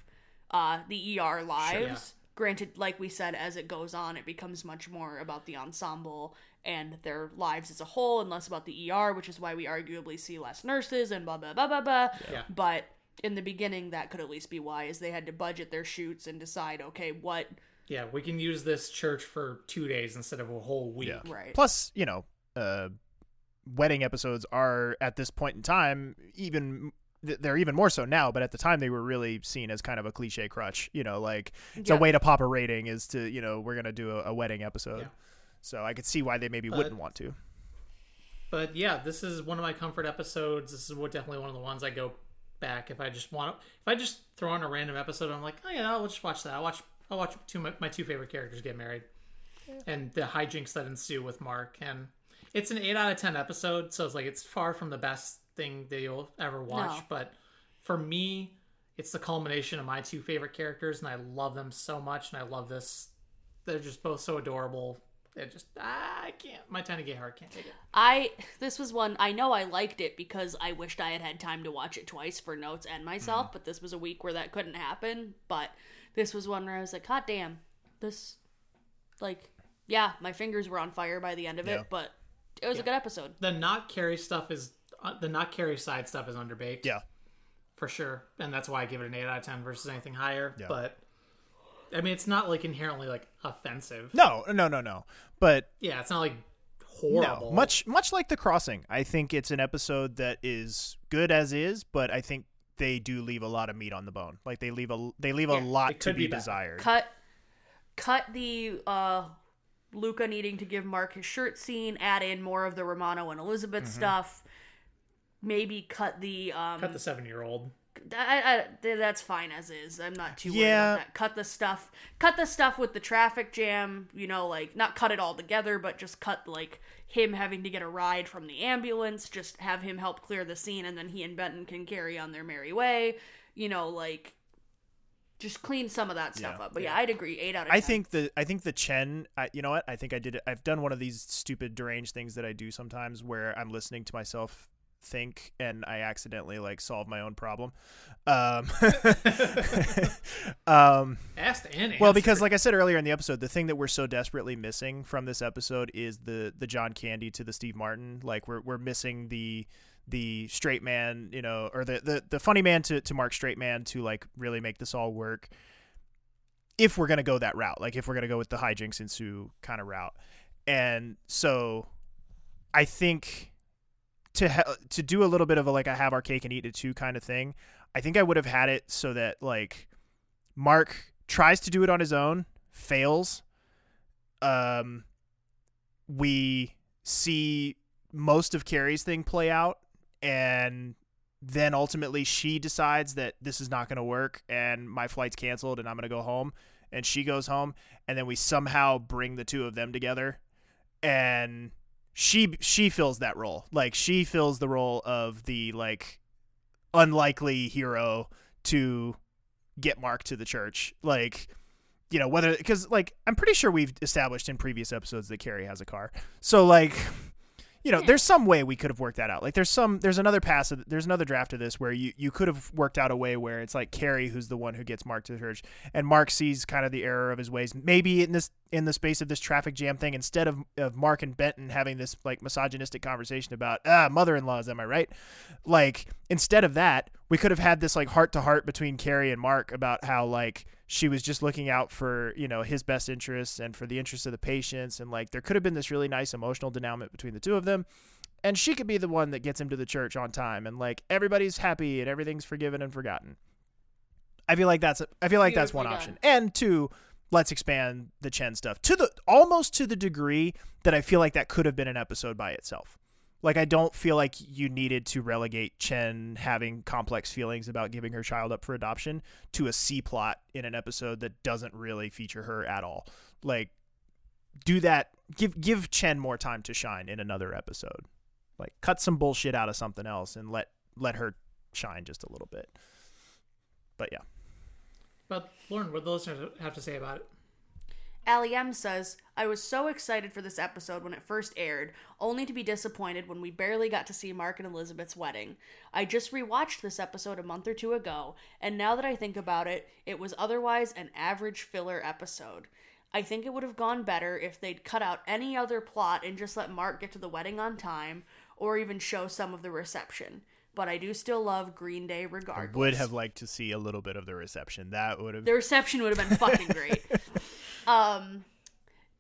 uh the ER lives. Granted, like we said, as it goes on, it becomes much more about the ensemble and their lives as a whole and less about the ER, which is why we arguably see less nurses and blah blah blah blah blah. Yeah. But in the beginning, that could at least be why, is they had to budget their shoots and decide, okay, what Yeah, we can use this church for two days instead of a whole week. right. Plus, you know, uh, wedding episodes are at this point in time even they're even more so now, but at the time they were really seen as kind of a cliche crutch. You know, like it's Yeah. a way to pop a rating is to you know we're gonna do a, a wedding episode. Yeah. So I could see why they maybe But- wouldn't want to. But yeah, this is one of my comfort episodes. This is what definitely one of the ones I go back if I just want. To if I just throw on a random episode, I'm like, oh yeah, I'll just watch that. I'll watch. I'll watch two my, my two favorite characters get married, and the hijinks that ensue with Mark. And it's an eight out of ten episode, so it's like it's far from the best thing that you'll ever watch. No. But for me, it's the culmination of my two favorite characters, and I love them so much. And I love this. They're just both so adorable. It just ah, I can't. My tiny gay heart can't take it. I this was one I know I liked it because I wished I had had time to watch it twice for notes and myself, but this was a week where that couldn't happen. But this was one where I was like, "God damn, this!" Like, yeah, my fingers were on fire by the end of Yeah. it, but it was a good episode. the not kerry stuff is uh, the not kerry side stuff is underbaked. Yeah. for sure, and that's why I give it an eight out of ten versus anything higher. Yeah. But I mean, it's not like inherently like offensive. No, no, no, no. But Yeah, it's not like horrible. no, much much like The Crossing. I think it's an episode that is good as is, but I think they do leave a lot of meat on the bone. Like they leave a they leave Yeah, a lot to be, be desired. Cut, cut the uh, Luca needing to give Mark his shirt scene. Add in more of the Romano and Elizabeth stuff. Maybe cut the um, cut the seven year old. I, I, that's fine as is. I'm not too worried Yeah. about that. Cut the stuff. Cut the stuff with the traffic jam. You know, like not cut it all together, but just cut like him having to get a ride from the ambulance. Just have him help clear the scene, and then he and Benton can carry on their merry way. You know, like just clean some of that stuff Yeah. up. But yeah, I'd agree. Eight out of. I think the I think the Chen. I, you know what? I think I did it. I've done one of these stupid deranged things that I do sometimes, where I'm listening to myself think and I accidentally like solve my own problem. Um, um, Asked and well, because like I said earlier in the episode, the thing that we're so desperately missing from this episode is the the John Candy to the Steve Martin. Like we're we're missing the the straight man, you know, or the the, the funny man to, to Mark straight man to like really make this all work. If we're gonna go that route, like if we're gonna go with the hijinks and Sue kind of route, and so I think to ha- to do a little bit of a like I have our cake and eat it too kind of thing. I think I would have had it so that like Mark tries to do it on his own, fails. Um, we see most of Kerry's thing play out, and then ultimately she decides that this is not going to work and my flight's canceled and I'm going to go home and she goes home and then we somehow bring the two of them together and she she fills that role. Like she fills the role of the like unlikely hero to get Mark to the church. Like you know whether because like I'm pretty sure we've established in previous episodes that Kerry has a car. So like you know, there's some way we could have worked that out. Like there's some there's another pass of, there's another draft of this where you you could have worked out a way where it's like Kerry who's the one who gets Mark to the church and Mark sees kind of the error of his ways. Maybe in this in the space of this traffic jam thing instead of of Mark and Benton having this like misogynistic conversation about ah mother-in-laws am I right? Like instead of that, we could have had this like heart to heart between Kerry and Mark about how like she was just looking out for you know his best interests and for the interests of the patients. And like there could have been this really nice emotional denouement between the two of them. And she could be the one that gets him to the church on time. And like everybody's happy and everything's forgiven and forgotten. I feel like that's i feel like that's one option. And two let's expand the chen stuff to the almost to the degree that i feel like that could have been an episode by itself like I don't feel like you needed to relegate Chen having complex feelings about giving her child up for adoption to a C plot in an episode that doesn't really feature her at all. Like do that give give Chen more time to shine in another episode. Like cut some bullshit out of something else and let let her shine just a little bit. But yeah. But Lauren, what do the listeners have to say about it? Allie M says, I was so excited for this episode when it first aired, only to be disappointed when we barely got to see Mark and Elizabeth's wedding. I just rewatched this episode a month or two ago, and now that I think about it, it was otherwise an average filler episode. I think it would have gone better if they'd cut out any other plot and just let Mark get to the wedding on time, or even show some of the reception. But I do still love Green Day regardless. I would have liked to see a little bit of the reception. That would have The reception would have been fucking great. um,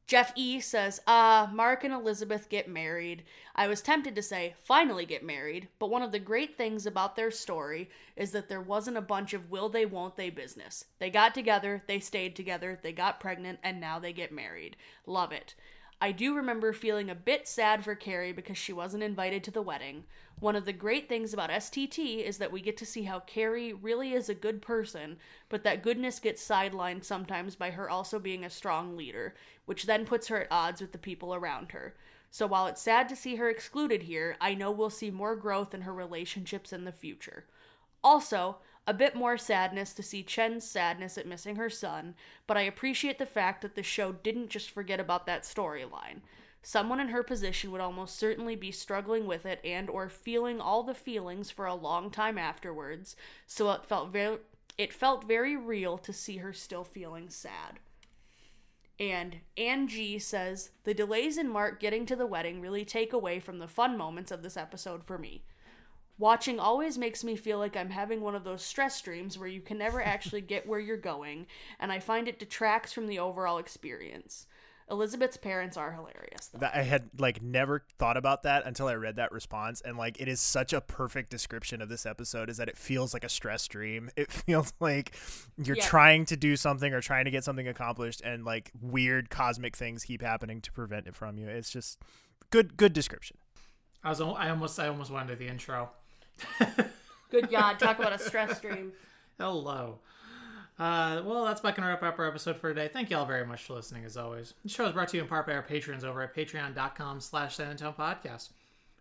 Jeff E says, "Ah, Mark and Elizabeth get married. I was tempted to say finally get married, but one of the great things about their story is that there wasn't a bunch of will they won't they business. They got together, they stayed together, they got pregnant, and now they get married. Love it." I do remember feeling a bit sad for Kerry because she wasn't invited to the wedding. One of the great things about STT is that we get to see how Kerry really is a good person, but that goodness gets sidelined sometimes by her also being a strong leader, which then puts her at odds with the people around her. So while it's sad to see her excluded here, I know we'll see more growth in her relationships in the future. Also, a bit more sadness to see Chen's sadness at missing her son, but I appreciate the fact that the show didn't just forget about that storyline. Someone in her position would almost certainly be struggling with it and or feeling all the feelings for a long time afterwards, so it felt very it felt very real to see her still feeling sad. And Angie says, The delays in Mark getting to the wedding really take away from the fun moments of this episode for me. Watching always makes me feel like I'm having one of those stress dreams where you can never actually get where you're going, and I find it detracts from the overall experience. Elizabeth's parents are hilarious. Though. I had like never thought about that until I read that response, and like it is such a perfect description of this episode. Is that it feels like a stress dream. It feels like you're Yeah. trying to do something or trying to get something accomplished, and like weird cosmic things keep happening to prevent it from you. It's just good, good description. I was I almost I almost wanted the intro. Good God, talk about a stress dream. Hello. Uh, well, that's about going to wrap up our episode for today. Thank you all very much for listening, as always. The show is brought to you in part by our patrons over at patreon.com slash San Podcast.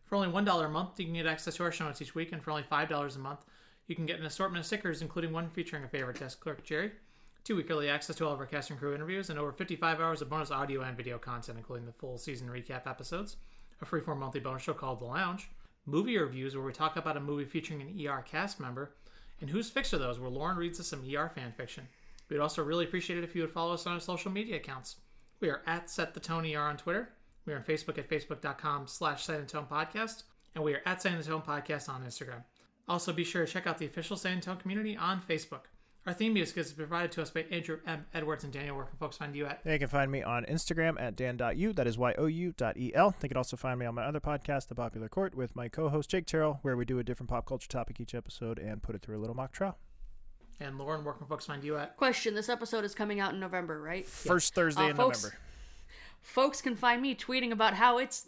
For only $1 a month, you can get access to our show notes each week, and for only $5 a month, you can get an assortment of stickers, including one featuring a favorite desk clerk, Jerry, two week early access to all of our cast and crew interviews, and over 55 hours of bonus audio and video content, including the full season recap episodes, a freeform monthly bonus show called The Lounge, movie reviews where we talk about a movie featuring an ER cast member, and Who's Fixed Are Those, where Lauren reads us some ER fan fiction. We'd also really appreciate it if you would follow us on our social media accounts. We are at Set the Tone ER on Twitter. We are on Facebook at facebook.com slash San Tone Podcast. And we are at San Tone Podcast on Instagram. Also, be sure to check out the official San Tone community on Facebook. Our theme music is provided to us by Andrew M. Edwards and Daniel. Where can folks find you at? They can find me on Instagram at dan.u. That is Y-O-U dot E-L. They can also find me on my other podcast, The Popular Court, with my co-host Jake Terrell, where we do a different pop culture topic each episode and put it through a little mock trial. And Lauren, where can folks find you at? Question This episode is coming out in November, right? First Thursday Uh, in folks- November. Folks can find me tweeting about how it's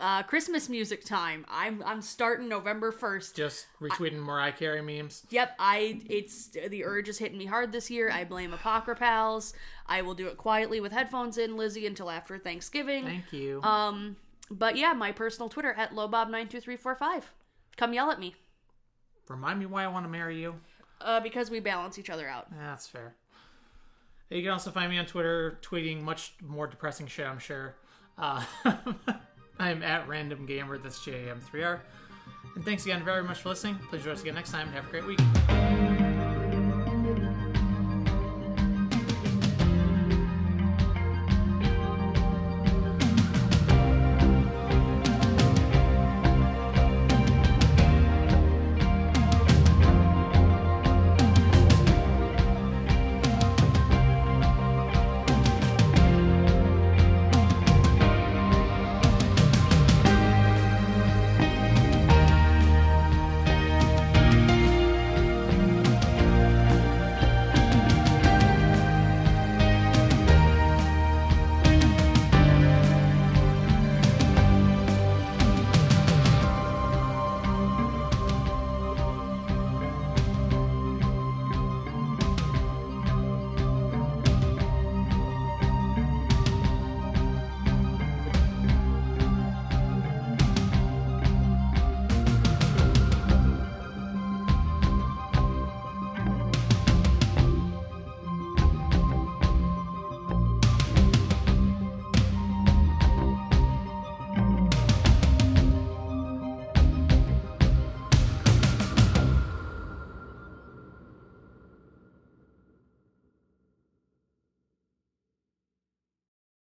Uh, Christmas music time. I'm I'm starting November first. Just retweeting Mariah Carey memes. Yep, I it's the urge is hitting me hard this year. I blame Apocrypals. I will do it quietly with headphones in, Lizzie, until after Thanksgiving. Thank you. Um, but yeah, my personal Twitter at lowbob92345. Come yell at me. Remind me why I want to marry you. Uh, because we balance each other out. Yeah, that's fair. You can also find me on Twitter, tweeting much more depressing shit, I'm sure. Uh, I'm at Random Gamer, that's J A M 3 R. And thanks again very much for listening. Please join us again next time and have a great week.